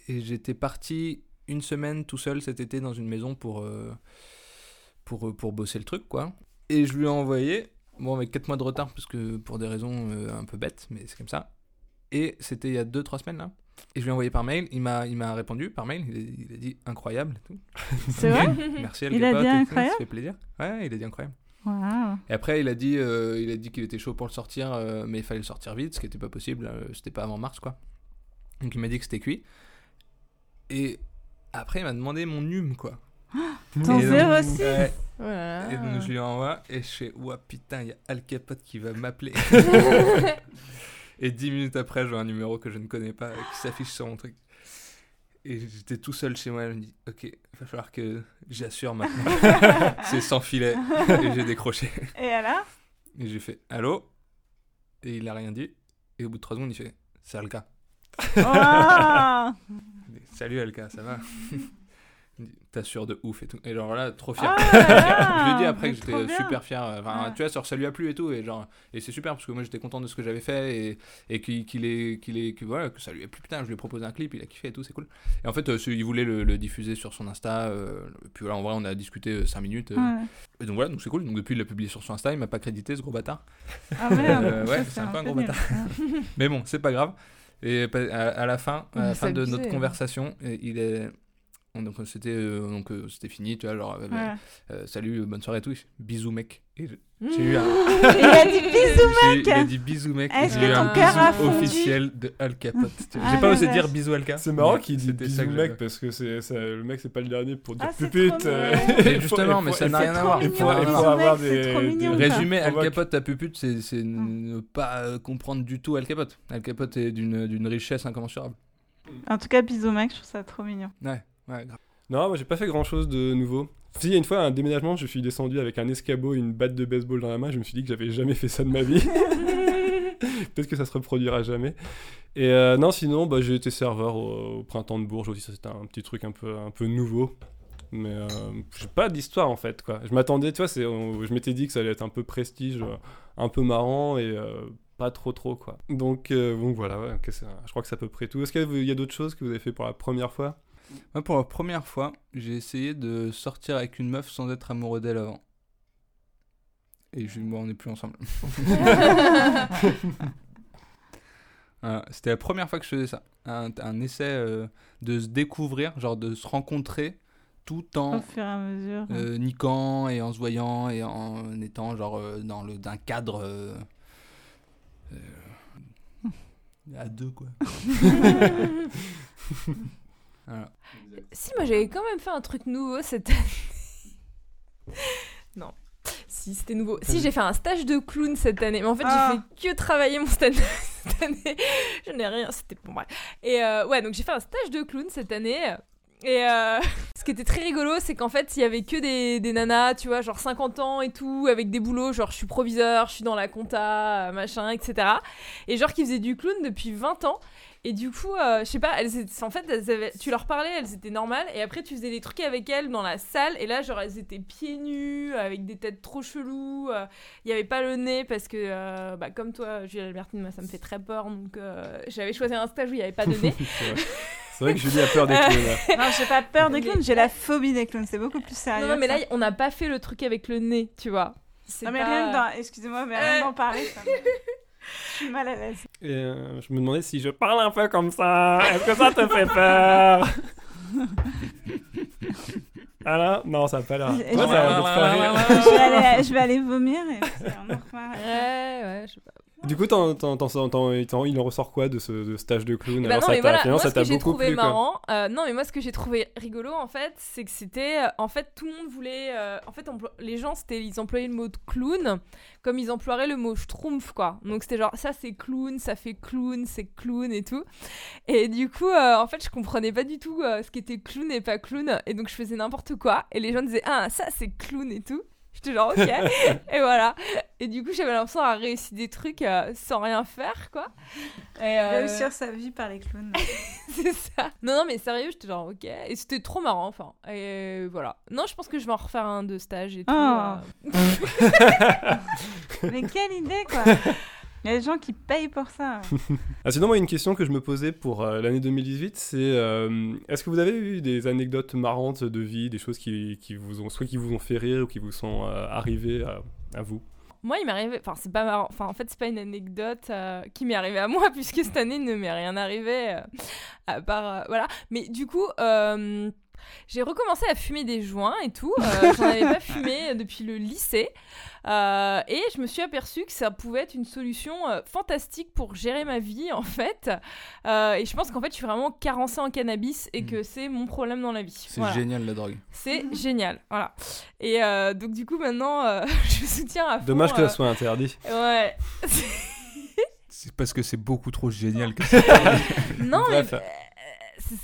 Et j'étais parti une semaine tout seul cet été dans une maison pour, euh, pour, euh, pour bosser le truc, quoi. Et je lui ai envoyé, bon, avec 4 mois de retard, parce que pour des raisons euh, un peu bêtes, mais c'est comme ça. Et c'était il y a 2-3 semaines, là. Et je lui ai envoyé par mail, il m'a, il m'a répondu par mail, il a, il a dit incroyable et tout. C'est vrai? Merci Al Il a dit incroyable Ça fait plaisir. Ouais, il a dit incroyable. Et après, il a dit, euh, il a dit qu'il était chaud pour le sortir, euh, mais il fallait le sortir vite, ce qui n'était pas possible. euh, c'était pas avant mars, quoi. Donc il m'a dit que c'était cuit. Et après, il m'a demandé mon num, quoi. Ton Et donc- 06 Ouais. Voilà. Et donc je lui envoie et je fais, ouah putain, il y a Al Capote qui va m'appeler. et dix minutes après, je vois un numéro que je ne connais pas qui s'affiche sur mon truc. Et j'étais tout seul chez moi, je me dis, ok, il va falloir que j'assure maintenant. C'est sans filet. Et j'ai décroché. Et alors? Et j'ai fait allô? Et il a rien dit. Et au bout de 3 secondes, il fait c'est Alka. Dis, Salut Alka, ça va? T'assures de ouf et tout. Et genre là, trop fier. Ah je lui ai dit après que j'étais bien. super fier. Enfin, Ouais. tu vois, sur ça lui a plu et tout. Et, genre, et c'est super parce que moi j'étais content de ce que j'avais fait et, et qu'il ait, qu'il ait, que, voilà, que ça lui a plu. Putain, je lui ai proposé un clip, il a kiffé et tout, c'est cool. Et en fait, euh, il voulait le, le diffuser sur son Insta. euh, et puis voilà, en vrai, on a discuté 5 minutes. euh, Ouais. Et donc voilà, donc c'est cool. Donc depuis, il l'a publié sur son Insta, il m'a pas crédité ce gros bâtard. Ah merde. Euh, ouais, c'est un peu un gros bâtard. Mais bon, c'est pas grave. Et à, à la fin, à la fin de notre conversation, il est donc c'était euh, donc euh, c'était fini, tu vois, genre euh, Ouais. euh, salut, euh, bonne soirée et tout. Bisous mec. Et je- j'ai eu un Il a dit bisous j'ai- il a dit bisous mec. Est-ce J'ai que eu ton un cœur a bisou fondu officiel de Al Capote. vois. Ah J'ai pas osé dire bisous Alka. C'est marrant qu'il dit c'était ça bisous que mec parce que c'est ça- le mec c'est pas le dernier pour dire Ah, pupute. euh, Mais justement, mais ça n'a rien à voir. À faut voir. avoir mec, des, Al. Capote à pupute, c'est c'est ne pas euh, comprendre du tout Al Capote. Al Capote est d'une d'une richesse incommensurable. En tout cas, bisous mec, je trouve ça trop mignon. Ouais, ouais, grave. Non, moi j'ai pas fait grand chose de nouveau. Si, il y a une fois, à un déménagement, je suis descendu avec un escabeau et une batte de baseball dans la main. Je me suis dit que j'avais jamais fait ça de ma vie. Peut-être que ça se reproduira jamais. Et euh, non, sinon, bah, j'ai été serveur au, au printemps de Bourges aussi. Ça, c'était un petit truc un peu, un peu nouveau. Mais euh, j'ai pas d'histoire en fait. Quoi. Je m'attendais, tu vois, c'est, on- je m'étais dit que ça allait être un peu prestige, un peu marrant et euh, pas trop trop quoi. Donc, voilà, ouais, ok, c'est- je crois que c'est à peu près tout. Est-ce qu'il y a d'autres choses que vous avez fait pour la première fois? Moi, pour la première fois, j'ai essayé de sortir avec une meuf sans être amoureux d'elle avant. Et je, bon, on n'est plus ensemble. Voilà, C'était la première fois que je faisais ça. Un, un essai euh, de se découvrir, genre de se rencontrer tout Au en fur et à mesure. euh, niquant et en se voyant et en étant genre euh, dans le d'un cadre euh, euh, à deux quoi. Voilà. Si, moi j'avais quand même fait un truc nouveau cette année. non. Si, c'était nouveau. Si, j'ai fait un stage de clown cette année. Mais en fait, Ah. j'ai fait que travailler mon stand cette année. Je n'ai rien. C'était bon, bref. Et euh, ouais, donc j'ai fait un stage de clown cette année. Et euh, ce qui était très rigolo, c'est qu'en fait, il y avait que des, des nanas, tu vois, genre 50 ans et tout, avec des boulots, genre je suis proviseur, je suis dans la compta, euh, machin, etc. Et genre qui faisaient du clown depuis 20 ans. Et du coup, euh, je sais pas, elles étaient- en fait, elles avaient- tu leur parlais, elles étaient normales, et après tu faisais des trucs avec elles dans la salle, et là, genre, elles étaient pieds nus, avec des têtes trop cheloues, euh, il y avait pas le nez, parce que, euh, bah, comme toi, Julie Albertine, moi, ça me fait très peur, donc euh, j'avais choisi un stage où il y avait pas de nez. C'est vrai. Que Julie a peur des clowns. Non, j'ai pas peur des clowns, j'ai la phobie des clowns. C'est beaucoup plus sérieux. non, mais ça. là, on n'a pas fait le truc avec le nez, tu vois. Non, mais pas- rien que dans. Excusez-moi, mais rien Euh. que d'en parler, ça me- Je suis mal à l'aise. Euh, je me demandais si je parle un peu comme ça, est-ce que ça te fait peur? Ah là Non, ça a pas l'air. Je vais aller vomir et puis on en reparle. Ouais, ouais, je sais pas. Du coup, t'en- t'en- t'en- t'en- t'en- t'en- il en ressort quoi de ce de stage de clown? Alors, non, ça mais t'a voilà, moi ce que j'ai trouvé plu, marrant, euh, non mais moi ce que j'ai trouvé rigolo en fait, c'est que c'était, euh, en fait tout le monde voulait, euh, en fait les gens c'était, ils employaient le mot de clown comme ils emploieraient le mot schtroumpf quoi. Donc c'était genre ça c'est clown, ça fait clown, c'est clown et tout. Et du coup euh, en fait je comprenais pas du tout ce qu'était clown et pas clown et donc je faisais n'importe quoi et les gens disaient ah ça c'est clown et tout. J'étais genre ok et voilà et du coup j'avais l'impression d'avoir réussi des trucs euh, sans rien faire quoi. Et, euh, Réussir sa vie par les clowns. c'est ça. Non, non, mais sérieux, j'étais genre, ok. Et c'était trop marrant, enfin. Et voilà. Non, je pense que je vais en refaire un de stage et tout. Oh. euh. Mais quelle idée, quoi Il y a des gens qui payent pour ça. Ah, sinon, moi, une question que je me posais pour euh, l'année 2018, c'est euh, est-ce que vous avez eu des anecdotes marrantes de vie, des choses qui, qui vous ont soit qui vous ont fait rire ou qui vous sont euh, arrivées à, à vous? Moi, il m'est arrivé. Enfin, c'est pas marrant. Enfin, en fait, c'est pas une anecdote euh, qui m'est arrivée à moi, puisque cette année, il ne m'est rien arrivé. euh, à part. euh, voilà. Mais du coup. J'ai recommencé à fumer des joints et tout. Euh, J'en avais pas fumé depuis le lycée. Euh, et je me suis aperçue que ça pouvait être une solution euh, fantastique pour gérer ma vie, en fait. Euh, et je pense qu'en fait, je suis vraiment carencée en cannabis et que c'est mon problème dans la vie. C'est Voilà. génial la drogue. C'est génial, voilà. Et euh, donc du coup maintenant, euh, je soutiens à fond. Dommage que euh, ça soit interdit. Ouais. C'est parce que c'est beaucoup trop génial que non mais Bref.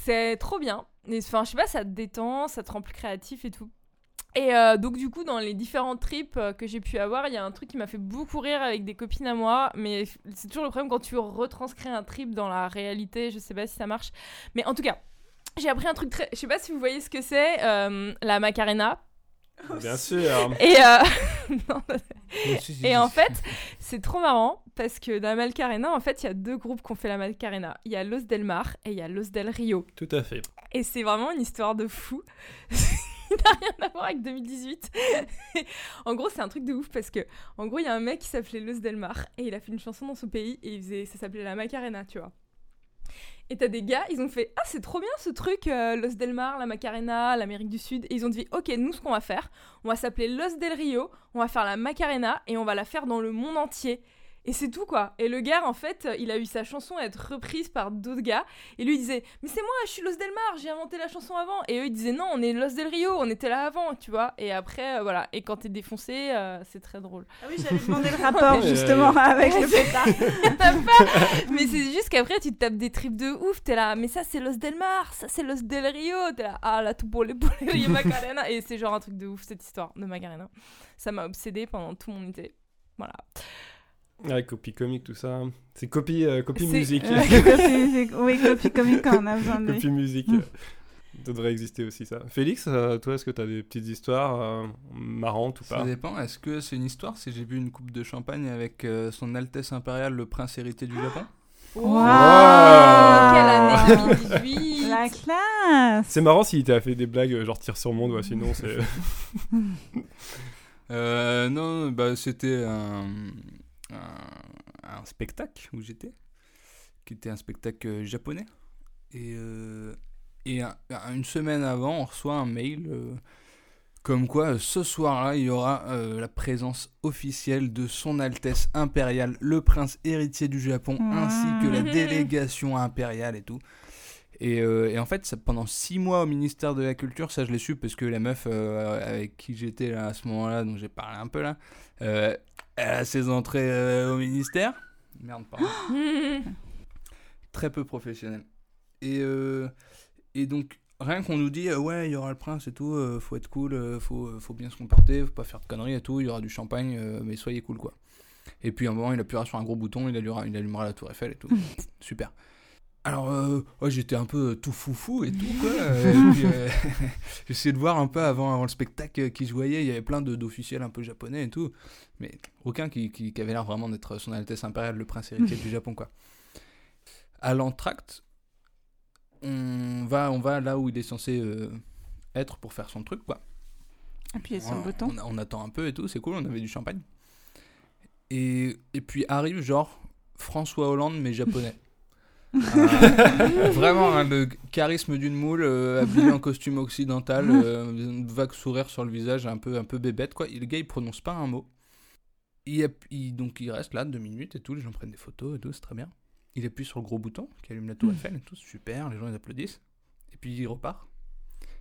c'est trop bien. Enfin, je sais pas, ça te détend, ça te rend plus créatif et tout. Et euh, donc du coup, dans les différents trips euh, que j'ai pu avoir, il y a un truc qui m'a fait beaucoup rire avec des copines à moi, mais c'est toujours le problème quand tu retranscris un trip dans la réalité, je sais pas si ça marche. Mais en tout cas, j'ai appris un truc très... Je sais pas si vous voyez ce que c'est, euh, la Macarena. Bien sûr. Et, euh, non, Et en fait, c'est trop marrant parce que dans la Malcarena, en fait, il y a deux groupes qui ont fait la Malcarena. Il y a Los Del Mar et il y a Los Del Rio. Tout à fait. Et c'est vraiment une histoire de fou. il n'a rien à voir avec 2018. en gros, c'est un truc de ouf parce que, en gros, il y a un mec qui s'appelait Los Del Mar et il a fait une chanson dans son pays et il faisait, ça s'appelait la Macarena, tu vois. Et t'as des gars, ils ont fait Ah, c'est trop bien ce truc, euh, Los Del Mar, la Macarena, l'Amérique du Sud. Et ils ont dit Ok, nous, ce qu'on va faire, on va s'appeler Los Del Rio, on va faire la Macarena et on va la faire dans le monde entier. Et c'est tout quoi. Et le gars, en fait, il a eu sa chanson être reprise par d'autres gars. Et lui il disait Mais c'est moi, je suis Los Del Mar, j'ai inventé la chanson avant. Et eux ils disaient Non, on est Los Del Rio, on était là avant, tu vois. Et après, euh, voilà. Et quand t'es défoncé, euh, c'est très drôle. Ah oui, j'allais demander le rapport justement avec le pétard. Mais c'est juste qu'après tu te tapes des trips de ouf, t'es là, mais ça c'est Los Del Mar, ça c'est Los Del Rio, t'es là, ah là tout pour les Macarena, et c'est genre un truc de ouf cette histoire de Macarena. Ça m'a obsédé pendant tout mon été. Voilà. Ouais, copie comique, tout ça. C'est copie, euh, copie C'est- musique. Copie. Oui, copie comique quand on a besoin de copie musique. Mm. euh, devrait exister aussi ça. Félix, euh, toi, est-ce que tu as des petites histoires euh, marrantes ou Ça pas dépend. Est-ce que c'est une histoire? Si j'ai bu une coupe de champagne avec euh, son Altesse impériale le prince héritier du Japon? Waouh Quelle année 2018 La classe C'est marrant s'il t'a fait des blagues euh, genre tire sur monde, ouais, sinon c'est. Euh, non, bah, c'était un, un, un spectacle où j'étais, qui était un spectacle euh, japonais. Et, euh, et un- un- une semaine avant, on reçoit un mail euh, comme quoi ce soir-là, il y aura euh, la présence officielle de son Altesse impériale, le prince héritier du Japon, ainsi que la délégation impériale et tout. Et, euh, et en fait, ça, pendant six mois au ministère de la Culture, ça je l'ai su parce que la meuf euh, avec qui j'étais là à ce moment-là, dont j'ai parlé un peu là, euh, elle a ses entrées euh, au ministère. Merde, pardon. Très peu professionnel. Et, euh, et donc, rien qu'on nous dit, euh, ouais, il y aura le prince et tout, euh, faut être cool, euh, faut, faut bien se comporter, faut pas faire de conneries et tout, il y aura du champagne, mais soyez cool quoi. Et puis à un moment, il appuiera sur un gros bouton, il allumera, il allumera la tour Eiffel et tout. Super. Alors, euh, ouais, j'étais un peu tout foufou et tout, quoi. Et puis, euh, j'essayais de voir un peu avant, avant le spectacle euh, qui se voyait. Il y avait plein d'officiels un peu japonais et tout. Mais aucun qui, qui, qui avait l'air vraiment d'être son Altesse impériale, le prince héritier du Japon, quoi. À l'entracte, on va, on va là où il est censé euh, être pour faire son truc, quoi. Appuyez sur le On- bouton. On, on attend un peu et tout, c'est cool, on avait du champagne. Et, et puis arrive genre François Hollande mais japonais. Euh, vraiment hein, le charisme d'une moule euh, habillé en costume occidental, euh, une vague sourire sur le visage, un peu un peu bébête quoi. Le gars il prononce pas un mot. il, y a- il- donc il reste là deux minutes et tout, les gens prennent des photos et tout, c'est très bien. Il appuie sur le gros bouton qui allume la tour Eiffel et tout, super, les gens ils applaudissent. Et puis il repart.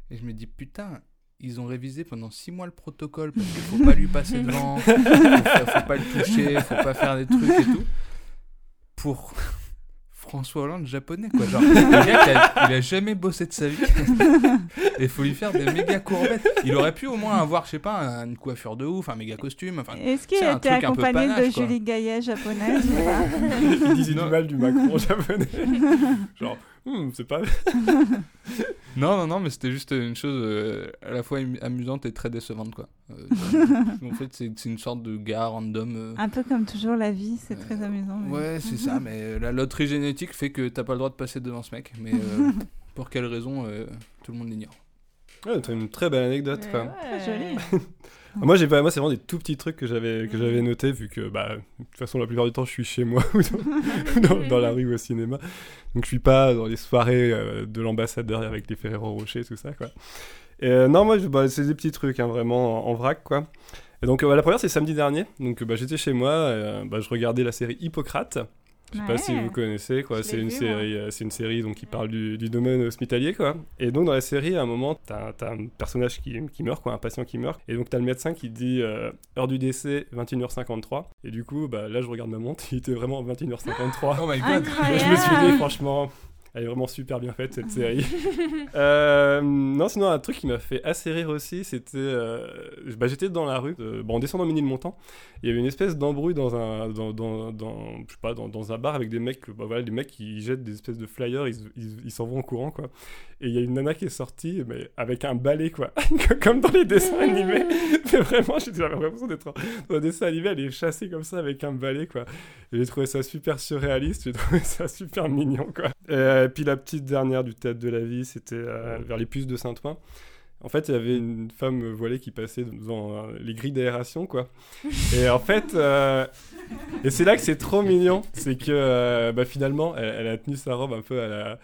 Et je me dis, putain, ils ont révisé pendant six mois le protocole parce qu'il faut pas lui passer devant, faut- faut pas le toucher, faut pas faire des trucs et tout. Pour François Hollande japonais, quoi. Genre, le gars, il a, il a jamais bossé de sa vie. Et il faut lui faire des méga courbettes. Il aurait pu au moins avoir, je sais pas, une coiffure de ouf, un méga costume. Enfin, Est-ce qu'il était accompagné de panache, quoi. Julie Gaillet japonaise ou pas Il disait Non. du mal du Macron japonais. Genre, Hmm, c'est pas. Non, non, non, mais c'était juste une chose euh, à la fois amu- amusante et très décevante, quoi. Euh, en fait, c'est c'est une sorte de gars random. euh, Un peu comme toujours la vie, c'est Euh, très amusant. mais- Ouais, c'est ça, mais la loterie génétique fait que t'as pas le droit de passer devant ce mec. Mais euh, pour quelle raison, euh, tout le monde l'ignore. Ouais, t'as une très belle anecdote, Mais quoi. ouais. joli. Ah, Moi, j'ai pas, moi, c'est vraiment des tout petits trucs que j'avais que j'avais notés vu que, bah, de toute façon, la plupart du temps, je suis chez moi ou dans, dans- dans la rue ou au cinéma. Donc, je suis pas dans les soirées euh, de l'ambassadeur avec les Ferrero Rocher, tout ça, quoi. Et, euh, non, moi, bah, c'est des petits trucs, hein, vraiment en, en vrac, quoi. Et donc, euh, la première, c'est samedi dernier. Donc, euh, bah, j'étais chez moi, euh, bah, je regardais la série Hippocrate. Je sais pas si vous connaissez, quoi. C'est une vu, série, euh, c'est une série donc qui parle du, du domaine hospitalier, quoi. Et donc dans la série, à un moment, t'as as un personnage qui, qui meurt, quoi, un patient qui meurt. Et donc t'as le médecin qui dit euh, heure du décès 21h53. Et du coup, bah là, je regarde ma montre, il était vraiment 21h53. Oh my Et Incroyable. je me suis dit, franchement, elle est vraiment super bien faite cette série. Euh, non, sinon, un truc qui m'a fait assez rire aussi, c'était. euh, bah, J'étais dans la rue, euh, bon, en descendant Ménilmontant, il y avait une espèce d'embrouille dans un, dans, dans, dans- je sais pas, dans, dans un bar avec des mecs, bah, voilà, des mecs qui jettent des espèces de flyers, ils s'en vont en courant, quoi. Et il y a une nana qui est sortie, mais avec un balai, quoi. comme dans les dessins animés. Mais vraiment, j'ai j'avais l'impression d'être dans un dessin animé, elle est chassée comme ça avec un balai, quoi. J'ai trouvé ça super surréaliste, j'ai trouvé ça super mignon, quoi. Et puis la petite dernière du théâtre de la vie, c'était euh, vers les puces de Saint-Ouen. En fait, il y avait une femme voilée qui passait dans euh, les grilles d'aération, quoi. Et en fait, euh, et c'est là que c'est trop mignon, c'est que euh, bah, finalement, elle, elle a tenu sa robe un peu à la.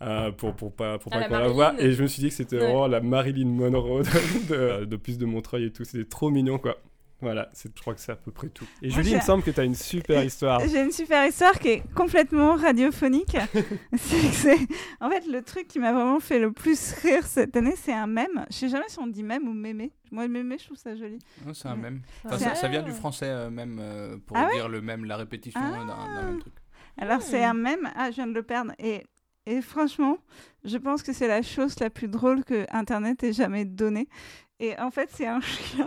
à- pour, pour pas, pour pas la qu'on la Marilyn. voie et je me suis dit que c'était Ouais. vraiment la Marilyn Monroe de, de, de Puce de Montreuil et tout c'était trop mignon quoi voilà c'est je crois que c'est à peu près tout et Moi, Julie il me semble que tu as une super histoire J'ai une super histoire qui est complètement radiophonique. c'est que c'est- en fait le truc qui m'a vraiment fait le plus rire cette année, c'est un mème. Je sais jamais si on dit mème ou mémé. Moi mémé, je trouve ça joli. Non, c'est un. Enfin, C'est ça, vient du français euh, même euh, pour Ah ouais dire le même, la répétition Ah. d'un d'un même truc. Alors c'est un mème. Ah, je viens de le perdre. Et, et franchement, je pense que c'est la chose la plus drôle que Internet ait jamais donnée. Et en fait, c'est un chien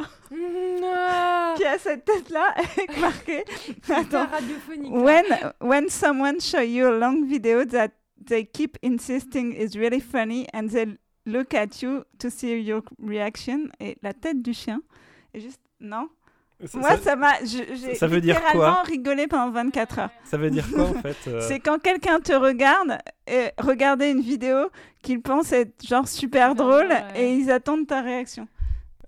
Ah, qui a cette tête-là avec marqué. Attends. radiophonique. là. When when someone show you a long video that they keep insisting is really funny and they look at you to see your reaction et la tête du chien est juste non. ça, Moi ça- m'a j'ai ça veut dire quoi? rigolé pendant 24 heures. ça veut dire quoi en fait euh, C'est quand quelqu'un te regarde et regarder une vidéo qu'ils pensent être genre super drôle drôle, ouais. et ils attendent ta réaction.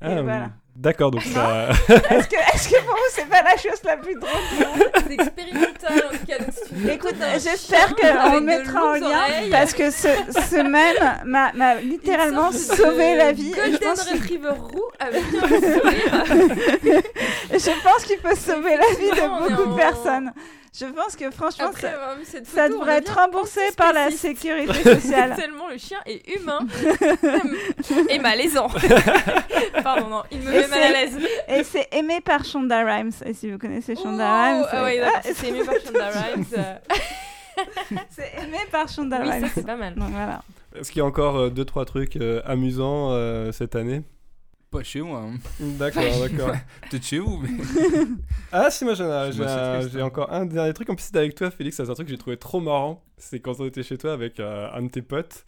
Ah, voilà. d'accord donc ça Est-ce que pour vous c'est pas la chose la plus drôle C'est expérimental en tout cas. Donc, Écoute, j'espère qu'on mettra en lien oreilles, parce que ce, ce mème m'a littéralement sauvé la vie. Je Golden pense, Retriever roux avec un sourire. je pense qu'il peut sauver la vie de beaucoup de en- personnes. Je pense que franchement, Après ça, devrait être remboursé par la sécurité sociale. Tellement le chien est humain et malaisant. Pardon, non, il me Et met mal à l'aise. Et c'est aimé par Shonda Rhimes. Et si vous connaissez Shonda Oh, Rhimes, ah ouais, Ah, c'est aimé par Shonda Rhimes. euh, c'est aimé par Shonda Oui, ça Rhimes. c'est pas mal. Donc voilà. est-ce qu'il y a encore euh, deux trois trucs euh, amusants euh, cette année? Pas chez moi. hein. d'accord d'accord Peut-être chez vous, mais. Ah si moi j'en ai, Chez j'ai hein. encore un dernier truc en plus c'était avec toi Félix c'est un truc que j'ai trouvé trop marrant c'est quand on était chez toi avec euh, un de tes potes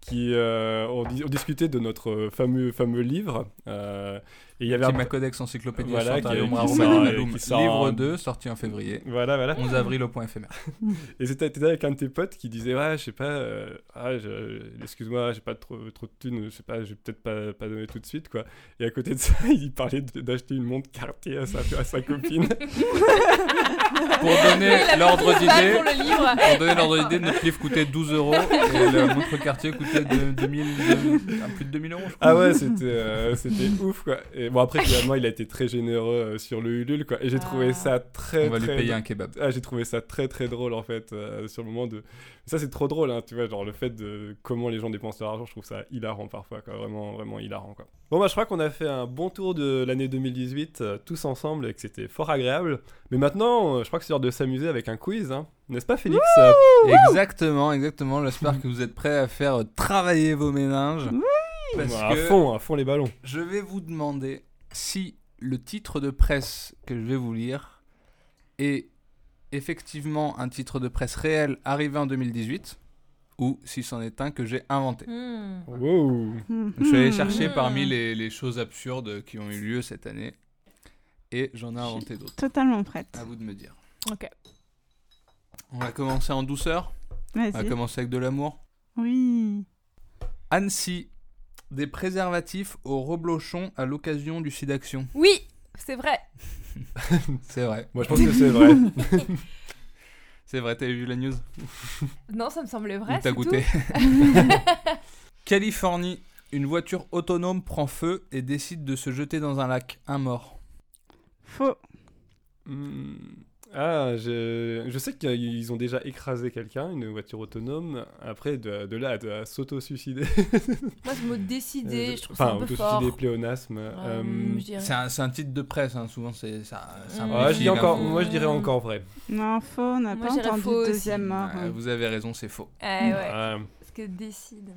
qui euh, on, on discutait de notre fameux fameux livre euh, et il y avait C'est un ma codex encyclopédie Voilà, Chantarium qui- qui Raromanum sort- qui sort livre en- 2, sorti en février. voilà voilà 11 avril au point éphémère. et c'était t'étais avec un de tes potes qui disait ouais je sais pas euh, ah, je- excuse-moi j'ai pas trop trop de thunes je sais pas je vais peut-être pas pas donner tout de suite quoi et à côté de ça il parlait d'acheter une montre Cartier à sa, à sa copine Pour donner l'ordre pris 10 balles d'idée, pour donner l'ordre d'idée, notre livre coûtait 12 euros et le montre quartier coûtait de, 2000, de- ah, plus de 2000 euros, je crois. Ah ouais, c'était euh, c'était ouf quoi. Et Et bon, après, finalement, il a été très généreux euh, sur le Ulule, quoi. Et j'ai trouvé Ah. ça très, On va lui très payer un kebab. Ah, j'ai trouvé ça très très drôle en fait euh, sur le moment de. Ça c'est trop drôle, hein, tu vois, genre le fait de comment les gens dépensent leur argent, je trouve ça hilarant parfois, quoi, vraiment vraiment hilarant quoi. Bon bah je crois qu'on a fait un bon tour de l'année 2018 euh, tous ensemble et que c'était fort agréable. Mais maintenant, euh, je crois que c'est l'heure de s'amuser avec un quiz, hein. n'est-ce pas Félix? Exactement, exactement. J'espère que vous êtes prêts à faire travailler vos méninges. Parce À que fond, à fond les ballons. je vais vous demander si le titre de presse que je vais vous lire est effectivement un titre de presse réel arrivé en 2018 ou si c'en est un que j'ai inventé. Hmm. Wow. Je suis allé Mhm. chercher Hmm. parmi les, les choses absurdes qui ont eu lieu cette année et j'en ai inventé d'autres. Totalement prête. À vous de me dire. Ok. On va commencer en douceur. On va commencer avec de l'amour. Oui. Annecy, des préservatifs au reblochon à l'occasion du SIDAction. Oui, c'est vrai. C'est vrai. Moi je pense que c'est vrai. C'est vrai, t'avais vu la news Non, ça me semblait vrai. T'as c'est goûté Californie, une voiture autonome prend feu et décide de se jeter dans un lac. Un mort. Faux. Hmm. Ah, je, je sais qu'ils ont déjà écrasé quelqu'un, une voiture autonome. Après, de, de là à, de- à s'auto-suicider. Moi, ce mot décider, Euh, je trouve ça enfin, un peu fort. auto-suicider, pléonasme. Euh, euh, C'est un, c'est un titre de presse, hein, souvent c'est ça. ça Mm. Ouais, je dis simplifie encore, l'info. moi je dirais encore vrai. Non, faux. On n'a pas entendu faux deuxième mort. Ouais, vous avez raison, c'est faux. Eh ouais, Ouais. parce que décide.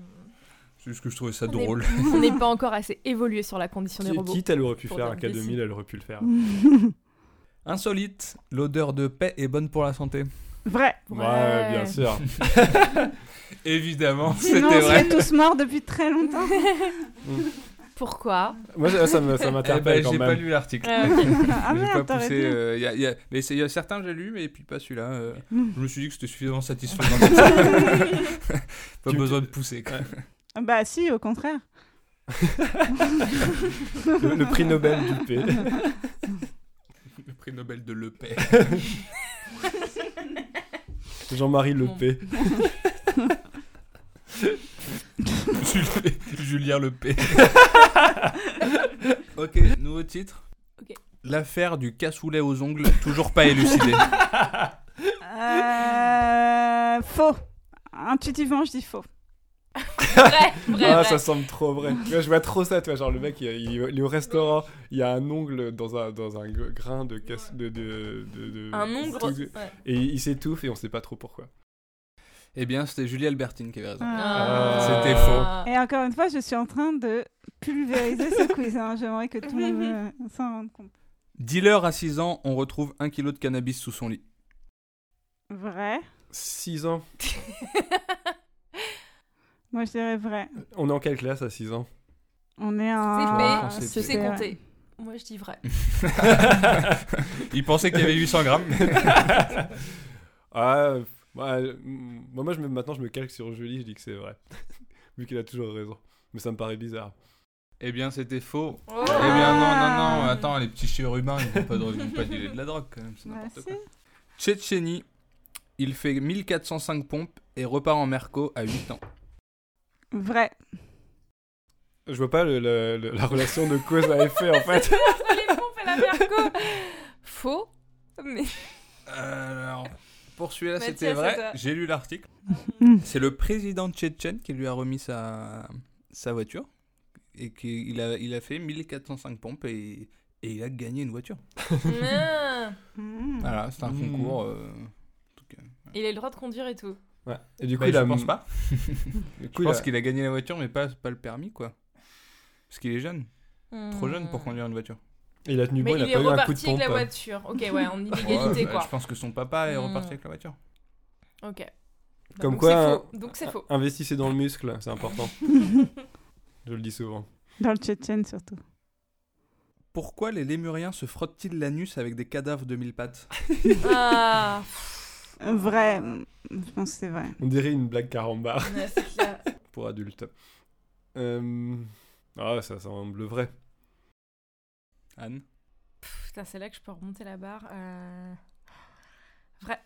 C'est juste que je trouvais ça On est- drôle. On n'est pas encore assez évolué sur la condition des robots. Quitte, elle aurait pu faire un cas décide. 2000, elle aurait pu le faire. Insolite, l'odeur de paix est bonne pour la santé. Vrai. Ouais, bien sûr. Évidemment, Sinon, c'était on serait vrai. tous morts depuis très longtemps. Pourquoi Moi, ça ça ça Eh m'interpelle ben, quand j'ai pas même. lu l'article. Ah, ok. ah j'ai pas merde, t'aurais poussé. euh, y a- y a- mais il y a certains j'ai lu, mais puis pas celui-là. euh, Mm. Je me suis dit que c'était suffisamment satisfaisant. pas Tu- besoin de pousser. quoi. Bah si, au contraire. Le, le prix Nobel du P. Le prix Nobel de l'EP. Jean-Marie Le Bon. P. Julien Le P. ok, nouveau titre. Ok. L'affaire du cassoulet aux ongles, toujours pas élucidée. Euh, faux. Intuitivement, je dis faux. Vrai, vrai, Ah, vrai. ça semble trop vrai. Tu vois, je vois trop ça, tu vois, genre le mec, il, il- il est au restaurant, il y a un ongle dans un, dans un grain de casse... De, de, de, de- Un ongle. ouais. Et il s'étouffe et on sait pas trop pourquoi. eh bien, c'était Julie Albertine qui avait raison. Ah. C'était faux. Et encore une fois, je suis en train de pulvériser ce quiz. hein. J'aimerais que tout le monde euh, s'en rende compte. Dealer à 6 ans, on retrouve un kilo de cannabis sous son lit. Vrai. 6 ans. Moi, je dirais vrai. On est en quelle classe à 6 ans? On est C'est en. Ah, fait, c'est tu sais compter. Moi, je dis vrai. Il pensait qu'il y avait 800 grammes. Ah, ouais, mm, moi, moi je me, maintenant je me calque sur Julie, je dis que c'est vrai. Vu qu'elle a toujours raison. Mais ça me paraît bizarre. eh bien, c'était faux. Oh. Eh bien, non, non, non, attends, les petits chérubins, ils vont pas, ils vont pas dealer de la drogue quand même, c'est Bah, n'importe quoi. Tchétchénie, il fait 1405 pompes et repart en Merco à 8 ans. Vrai. Je vois pas le- le- le- la relation de cause à effet en fait. Faux. Mais Alors, pour celui-là, c'était vrai. J'ai lu l'article. Mm. C'est le président tchétchène qui lui a remis sa, sa voiture et qu'il a, il a fait 1405 pompes et, et il a gagné une voiture. Voilà, c'est un Mm. concours. euh, en tout cas. il a le droit de conduire et tout. Ouais. Et du coup, Bah, il je a. pense pas. Du coup, Je il pense a- qu'il a gagné la voiture, mais pas, pas le permis, quoi. Parce qu'il est jeune, trop jeune pour Hmm. conduire une voiture. il a tenu Mais bon, il il a pas eu un coup de reparti avec pompe. la voiture. Ok, ouais, en Ouais, illégalité bah, quoi. Je pense que son papa est reparti avec la voiture. Ok. Bah, Comme donc quoi, faux. Donc c'est faux. Investissez dans le muscle, c'est important. je le dis souvent. Dans le Tchétchène surtout. Pourquoi les lémuriens se frottent-ils l'anus avec des cadavres de mille pattes? Ah. Vrai. Je pense que c'est vrai. On dirait une blague carambar Ouais, clair. pour adultes. Euh... Ah, ça semble vrai. Anne? Putain, c'est là que je peux remonter la barre. Euh... Vrai.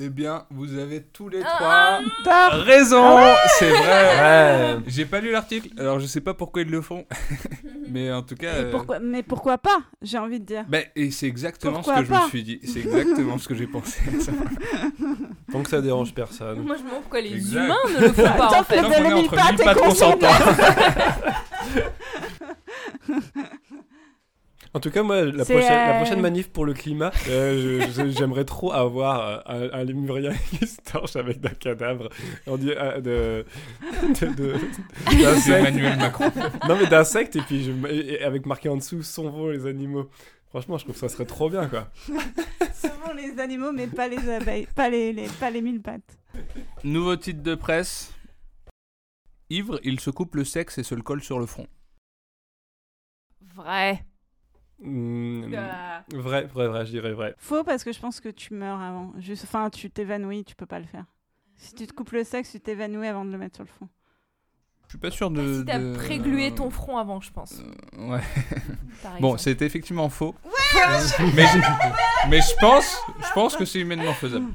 Eh bien, vous avez tous les Ah, trois Top. raison C'est vrai Ouais. J'ai pas lu l'article, alors je sais pas pourquoi ils le font. Mais en tout cas... Et euh, pourquoi, mais pourquoi pas J'ai envie de dire. bah, et c'est exactement Pourquoi ce que je pas me suis dit. C'est exactement ce que j'ai pensé. Tant que ça dérange personne. Moi, je me demande pourquoi les Exact. humains ne le font pas, en Tant fait. qu'on est entre pas mille tes pattes consentants. En tout cas, moi, la prochaine, la euh, prochaine manif pour le climat, euh, j'aimerais trop avoir euh, un, un lémurien qui se torche avec d'un cadavre. On dit euh, de, de, de-. Emmanuel Macron. Non, mais d'insectes, et puis je, et- et avec marqué en dessous Sauvons les animaux. Franchement, je trouve que ça serait trop bien, quoi. Souvent les animaux, mais pas les abeilles, pas les, les- pas les mille pattes. Nouveau titre de presse. Ivre, il se coupe le sexe et se le colle sur le front. Vrai. Hmm, Ah. Vrai, vrai, vrai, je dirais vrai. Faux parce que je pense que tu meurs avant. Juste, enfin, tu t'évanouis, tu peux pas le faire. Si tu te coupes le sexe, tu t'évanouis avant de le mettre sur le fond. Je suis pas sûr de. si t'as de- préglué ton front avant, je pense. Euh, ouais. Bon, c'est effectivement faux. mais, je, mais je pense, je pense que c'est humainement faisable.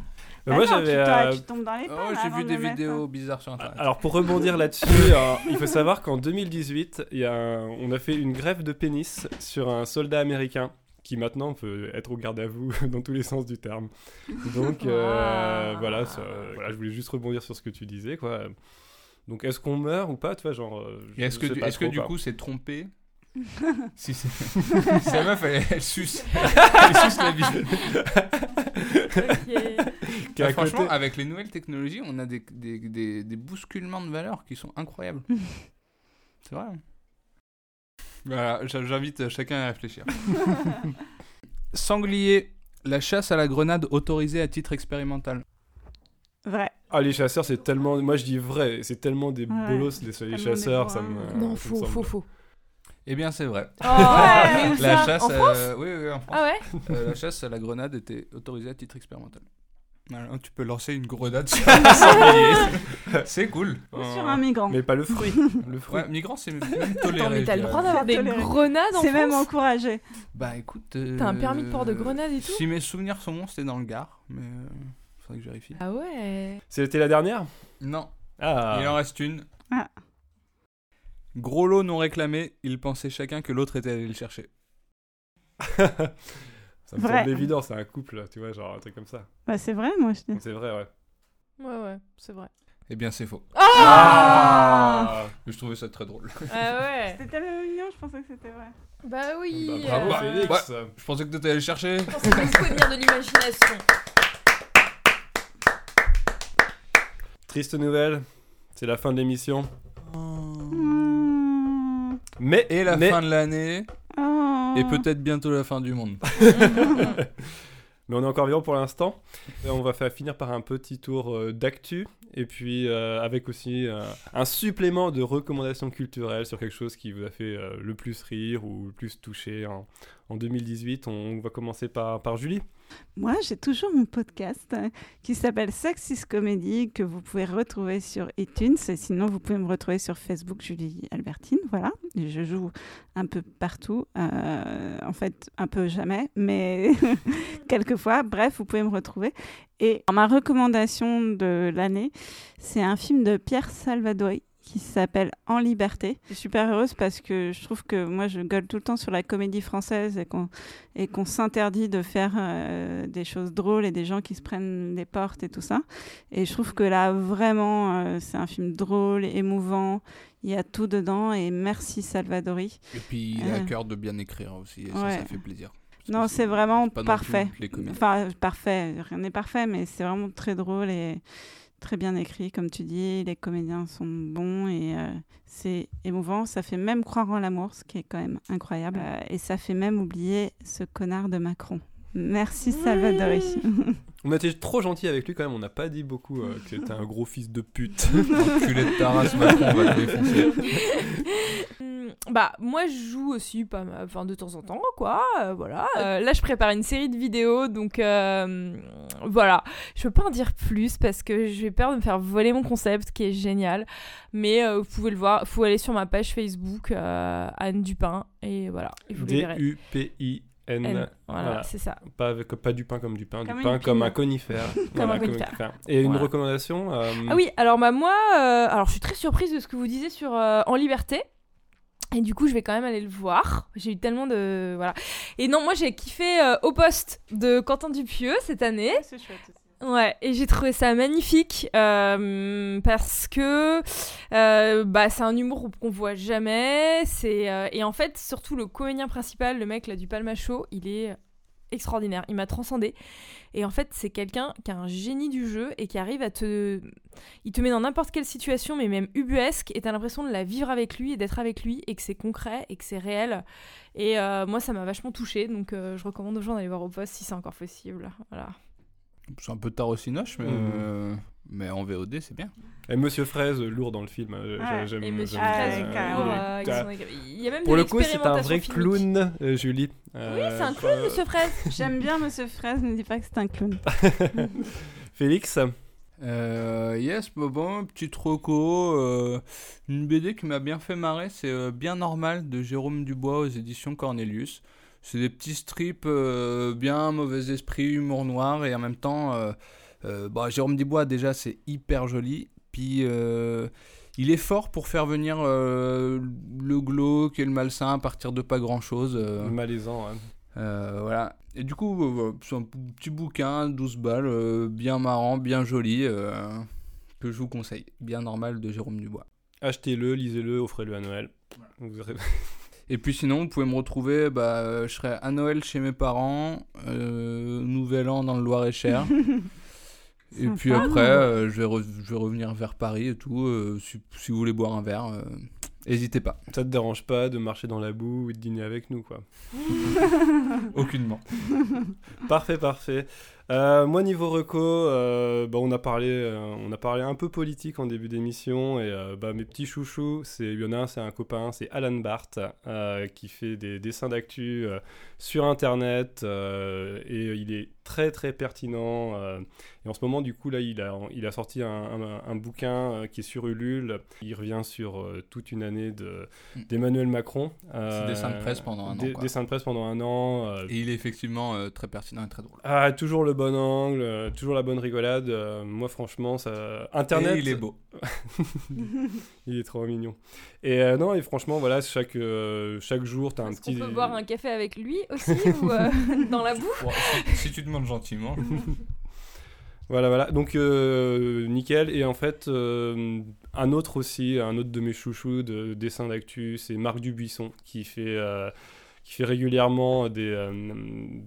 Mais moi, non, j'avais. euh, tu tombes dans les Oh, j'ai vu de des mettre, vidéos hein. bizarres sur internet. Alors pour rebondir là-dessus, euh, il faut savoir qu'en 2018, il y a un- on a fait une greffe de pénis sur un soldat américain qui maintenant peut être au garde à vous dans tous les sens du terme. Donc euh, Wow. voilà, ça- voilà, je voulais juste rebondir sur ce que tu disais quoi. Donc est-ce qu'on meurt ou pas, tu vois, genre. euh, je- est-ce que, est-ce que du coup c'est trompé Si c'est. si la meuf elle, elle suce. elle suce la bille. Ok. Qu'à Ah, franchement, côté- avec les nouvelles technologies, on a des, des, des, des bousculements de valeurs qui sont incroyables. C'est vrai. hein. Voilà, j'invite chacun à réfléchir. Sanglier, la chasse à la grenade autorisée à titre expérimental. Vrai. Ah les chasseurs c'est tellement, moi je dis vrai, c'est tellement des Ouais, bolos les, chasseurs, des ça bourrins. me. Non, ça me faux, faux, faux. Eh bien, c'est vrai. Oh, mais La ça? chasse, En France? euh, oui, oui, en France. Ah ouais? Euh, la chasse à la grenade était autorisée à titre expérimental. Tu peux lancer une grenade sur un sanglier. C'est cool. Sur Euh, un migrant. Mais pas le fruit, le fruit. Ouais, migrant, c'est même Attends, toléré. mais t'as le droit d'avoir des Toléré. grenades en C'est même encouragé. Bah écoute. euh, T'as un permis de port de grenade et tout? Si mes souvenirs sont bons, c'était dans le Gard, mais euh, faudrait que je vérifie. Ah ouais C'était la dernière? Non, Ah. il en reste une. Ah. Gros lot non réclamé, ils pensaient chacun que l'autre était allé le chercher. ça me Vrai. semble évident, c'est un couple, tu vois, genre un truc comme ça. Bah, c'est vrai, moi, je dis. C'est vrai, ouais. Ouais, ouais, c'est vrai. Eh bien, c'est faux. Ah Je trouvais ça très drôle. Ah ouais C'était tellement mignon, je pensais que c'était vrai. Bah oui Bah, bravo euh, Félix. ouais. Je pensais que t'étais allé le chercher. Je pense que venir de l'imagination. Triste nouvelle, c'est la fin de l'émission. Mmh. Mais Et la mais- fin de l'année, Oh. et peut-être bientôt la fin du monde. Mais on est encore vivant pour l'instant. On va faire finir par un petit tour euh, d'actu. Et puis euh, avec aussi euh, un supplément de recommandations culturelles sur quelque chose qui vous a fait euh, le plus rire ou le plus toucher en, en 2018. On va commencer par, par Julie. Moi, j'ai toujours mon podcast euh, qui s'appelle Sexist Comedy que vous pouvez retrouver sur iTunes. Et sinon, vous pouvez me retrouver sur Facebook, Julie Albertine. Voilà. Je joue un peu partout. euh, en fait, un peu jamais, mais quelquefois. Bref, vous pouvez me retrouver. Et ma recommandation de l'année, c'est un film de Pierre Salvadori qui s'appelle En liberté. Je suis super heureuse parce que je trouve que moi je gueule tout le temps sur la comédie française et qu'on et qu'on s'interdit de faire euh, des choses drôles et des gens qui se prennent des portes et tout ça. Et je trouve que là vraiment euh, c'est un film drôle, émouvant, il y a tout dedans et merci Salvadori. Et puis il a à Euh. cœur de bien écrire aussi, et ça, Ouais. ça fait plaisir. Non, c'est vraiment parfait. Enfin, parfait, rien n'est parfait, mais c'est vraiment très drôle et très bien écrit, comme tu dis. Les comédiens sont bons et euh, c'est émouvant. Ça fait même croire en l'amour, ce qui est quand même incroyable. Euh, et ça fait même oublier ce connard de Macron. Merci Salvadori. On a été trop gentil avec lui quand même. On n'a pas dit beaucoup euh, que c'était un gros fils de pute. Enculé de ta race, Macron, on va te défoncer. Bah moi je joue aussi pas mal, enfin de temps en temps quoi euh, voilà Euh, là je prépare une série de vidéos donc euh, voilà je peux pas en dire plus parce que j'ai peur de me faire voler mon concept qui est génial mais euh, vous pouvez le voir faut aller sur ma page Facebook euh, Anne Dupin et voilà et vous le verrez D-U-P-I-N. N. N. Voilà, Voilà. c'est ça. Pas, avec, pas du pain comme du pain, Comme du pain comme un conifère. Comme un conifère. Et une Voilà. recommandation euh, Ah oui, alors bah moi, euh, alors je suis très surprise de ce que vous disiez sur euh, En Liberté. Et du coup, je vais quand même aller le voir. J'ai eu tellement de voilà. Et non, moi j'ai kiffé euh, Au poste de Quentin Dupieux cette année. C'est chouette aussi. Ouais, et j'ai trouvé ça magnifique euh, parce que euh, bah, c'est un humour qu'on voit jamais. C'est euh, et en fait surtout le comédien principal, le mec là du Palmacho, il est extraordinaire. Il m'a transcendé. Et en fait c'est quelqu'un qui a un génie du jeu et qui arrive à te, il te met dans n'importe quelle situation, mais même ubuesque, et t'as l'impression de la vivre avec lui et d'être avec lui et que c'est concret et que c'est réel. Et moi ça m'a vachement touché, donc je recommande aux gens d'aller voir au poste si c'est encore possible. Voilà. C'est un peu tard au cinoche, mais, Mhm. euh, mais en VOD, c'est bien. Et Monsieur Fraise, lourd dans le film. euh, Ouais. j'a- j'aime- Et Monsieur Fraise, est- euh, ah, sont- il y a même Pour le coup, c'est un vrai filmique. clown, euh, Julie. Oui, Euh, c'est un clown, euh, Monsieur Fraise. J'aime bien Monsieur Fraise, ne dis pas que c'est un clown. Félix Euh, yes, bon, petit troco. euh, une BD qui m'a bien fait marrer, c'est euh, Bien Normal de Jérôme Dubois aux éditions Cornelius. C'est des petits strips euh, bien mauvais esprit, humour noir et en même temps, euh, euh, bah, Jérôme Dubois déjà c'est hyper joli. Puis il est fort pour faire venir le glauque et le malsain à partir de pas grand chose. Malaisant. hein. Euh, voilà. Et du coup, euh, voilà, c'est un petit bouquin, 12 balles, euh, bien marrant, bien joli, que je vous conseille. Bien normal de Jérôme Dubois. Achetez-le, lisez-le, offrez-le à Noël. Vous aurez- Et puis sinon, vous pouvez me retrouver, bah, euh, je serai à Noël chez mes parents, euh, Nouvel An dans le Loir-et-Cher. et Sympa. puis après, euh, je, vais re- je vais revenir vers Paris et tout. euh, si, si vous voulez boire un verre, euh, n'hésitez pas. Ça te dérange pas de marcher dans la boue ou de dîner avec nous, quoi. Aucunement. Parfait, parfait. Euh, moi niveau reco, euh, bah, on a parlé, euh, on a parlé un peu politique en début d'émission et bah, mes petits chouchous, c'est il y en a un, c'est un copain, c'est Alan Barth euh, qui fait des dessins d'actu sur internet euh, et il est très très pertinent. euh, et en ce moment, du coup là, il a il a sorti un, un- un bouquin euh, qui est sur Ulule. Il revient sur euh, toute une année de d'Emmanuel Macron. euh, dessin de presse pendant un an. Dessin de presse pendant un an. euh, Et il est effectivement euh, très pertinent et très drôle. ah, toujours le bon angle, euh, toujours la bonne rigolade. euh, moi, franchement, ça. Internet. Et il est beau. Il est trop mignon. Et euh, non, et franchement, voilà, chaque, euh, chaque jour, t'as un Est-ce petit. qu'on peut boire un café avec lui aussi ou euh, dans la boue? Si, si tu demandes gentiment. Voilà, voilà. Donc, euh, nickel. Et en fait, euh, un autre aussi, un autre de mes chouchous de dessin d'actu, c'est Marc Dubuisson qui fait, euh, qui fait régulièrement des, euh,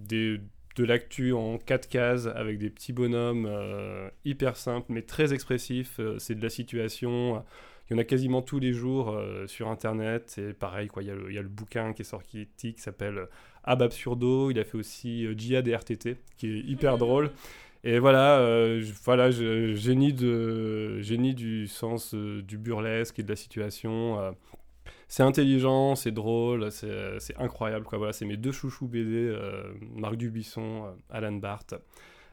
des, de l'actu en quatre cases avec des petits bonhommes euh, hyper simples mais très expressifs. C'est de la situation. Il y en a quasiment tous les jours euh, sur Internet. C'est pareil, quoi. Il y, a le, il y a le bouquin qui est sorti qui s'appelle Ab Absurdo. Il a fait aussi euh, Jihad et RTT, qui est hyper drôle. Et voilà, euh, je- voilà je- génie, de, génie du sens euh, du burlesque et de la situation. euh. c'est intelligent, c'est drôle, c'est incroyable. Quoi. Voilà, c'est mes deux chouchous BD, euh, Marc Dubuisson, euh, Alan Barth.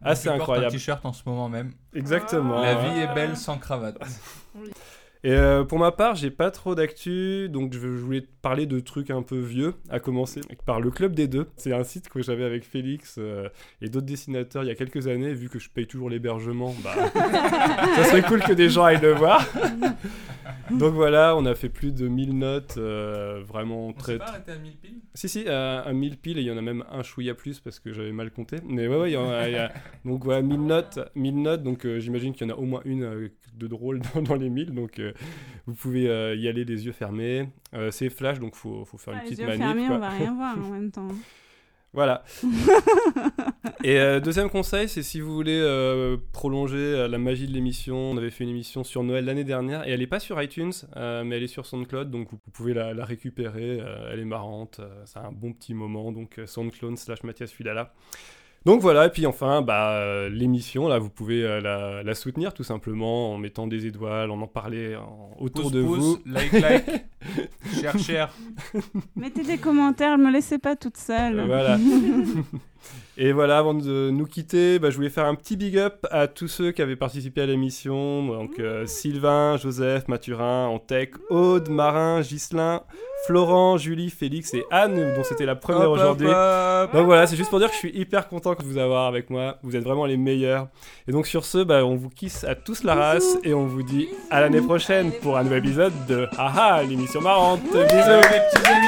Ah, c'est Tu portes incroyable. un t-shirt en ce moment même. Exactement. La vie est belle sans cravate. Et euh, pour ma part, j'ai pas trop d'actu, donc je, je voulais te parler de trucs un peu vieux, à commencer par le Club des Deux. C'est un site que j'avais avec Félix euh, et d'autres dessinateurs il y a quelques années, vu que je paye toujours l'hébergement, bah, ça serait cool que des gens aillent le voir. donc voilà, on a fait plus de 1000 notes, euh, vraiment On très... pas arrêté à 1000 piles? Si, si, à, à 1000 piles, et il y en a même un chouïa plus parce que j'avais mal compté. Mais ouais, ouais, il y en a, il y a- donc voilà, 1000 notes, 1000 notes, donc euh, j'imagine qu'il y en a au moins une euh, de drôle dans, dans les 1000, donc euh, vous pouvez euh, y aller les yeux fermés. Euh, c'est flash, donc faut, faut faire Ah, une les petite yeux manip. fermés, quoi. on va rien voir en même temps. Voilà. et euh, deuxième conseil, c'est si vous voulez euh, prolonger la magie de l'émission, on avait fait une émission sur Noël l'année dernière et elle est pas sur iTunes, euh, mais elle est sur SoundCloud, donc vous, pouvez la, la récupérer. elle est marrante, c'est un bon petit moment, donc SoundCloud slash Mathias Fidala. Donc voilà, et puis enfin, bah, euh, l'émission, là, vous pouvez euh, la, la soutenir tout simplement en mettant des étoiles, en en parler en- autour Pouce, de pouce, vous. like, like. cher, cher. Mettez des commentaires, ne me laissez pas toute seule. Euh, Voilà. Et voilà, avant de nous quitter, bah, je voulais faire un petit big up à tous ceux qui avaient participé à l'émission. Donc euh, Sylvain, Joseph, Mathurin, Antec, Aude, Marin, Ghislain, Florent, Julie, Félix et Anne, dont c'était la première aujourd'hui. Donc voilà, c'est juste pour dire que je suis hyper content de vous avoir avec moi. Vous êtes vraiment les meilleurs. Et donc sur ce, bah, on vous kiss à tous la race et on vous dit à l'année prochaine pour un nouvel épisode de Haha, l'émission marrante. Bisous les petits amis.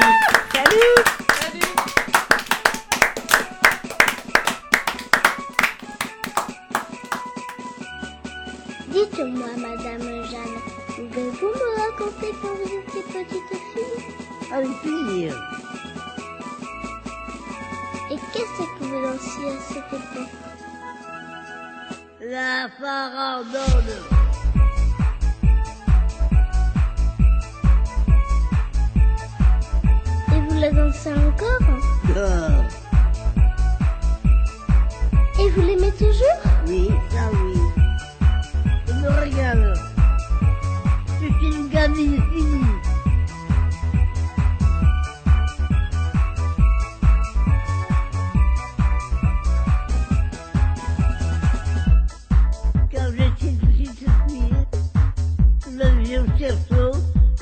Dites-moi, Madame Jeanne, pouvez-vous me raconter quand vous étiez petite fille Avec plaisir. Et qu'est-ce que vous lanciez à cette époque? La farandole. Et vous la dansez encore? Ah, Et vous l'aimez toujours? Oui, ça oui. Je me. Je suis une gamine finie.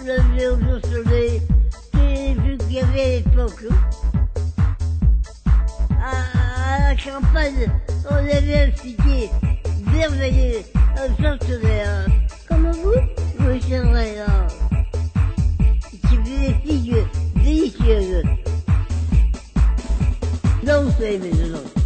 Le au soleil, les vues qu'il y avait à l'époque. À, à la campagne, on avait un figuier merveilleux, un centenaire. Comme vous Oui, c'est vrai, là. Qui fait des figues délicieuses. Non, vous savez, mais non.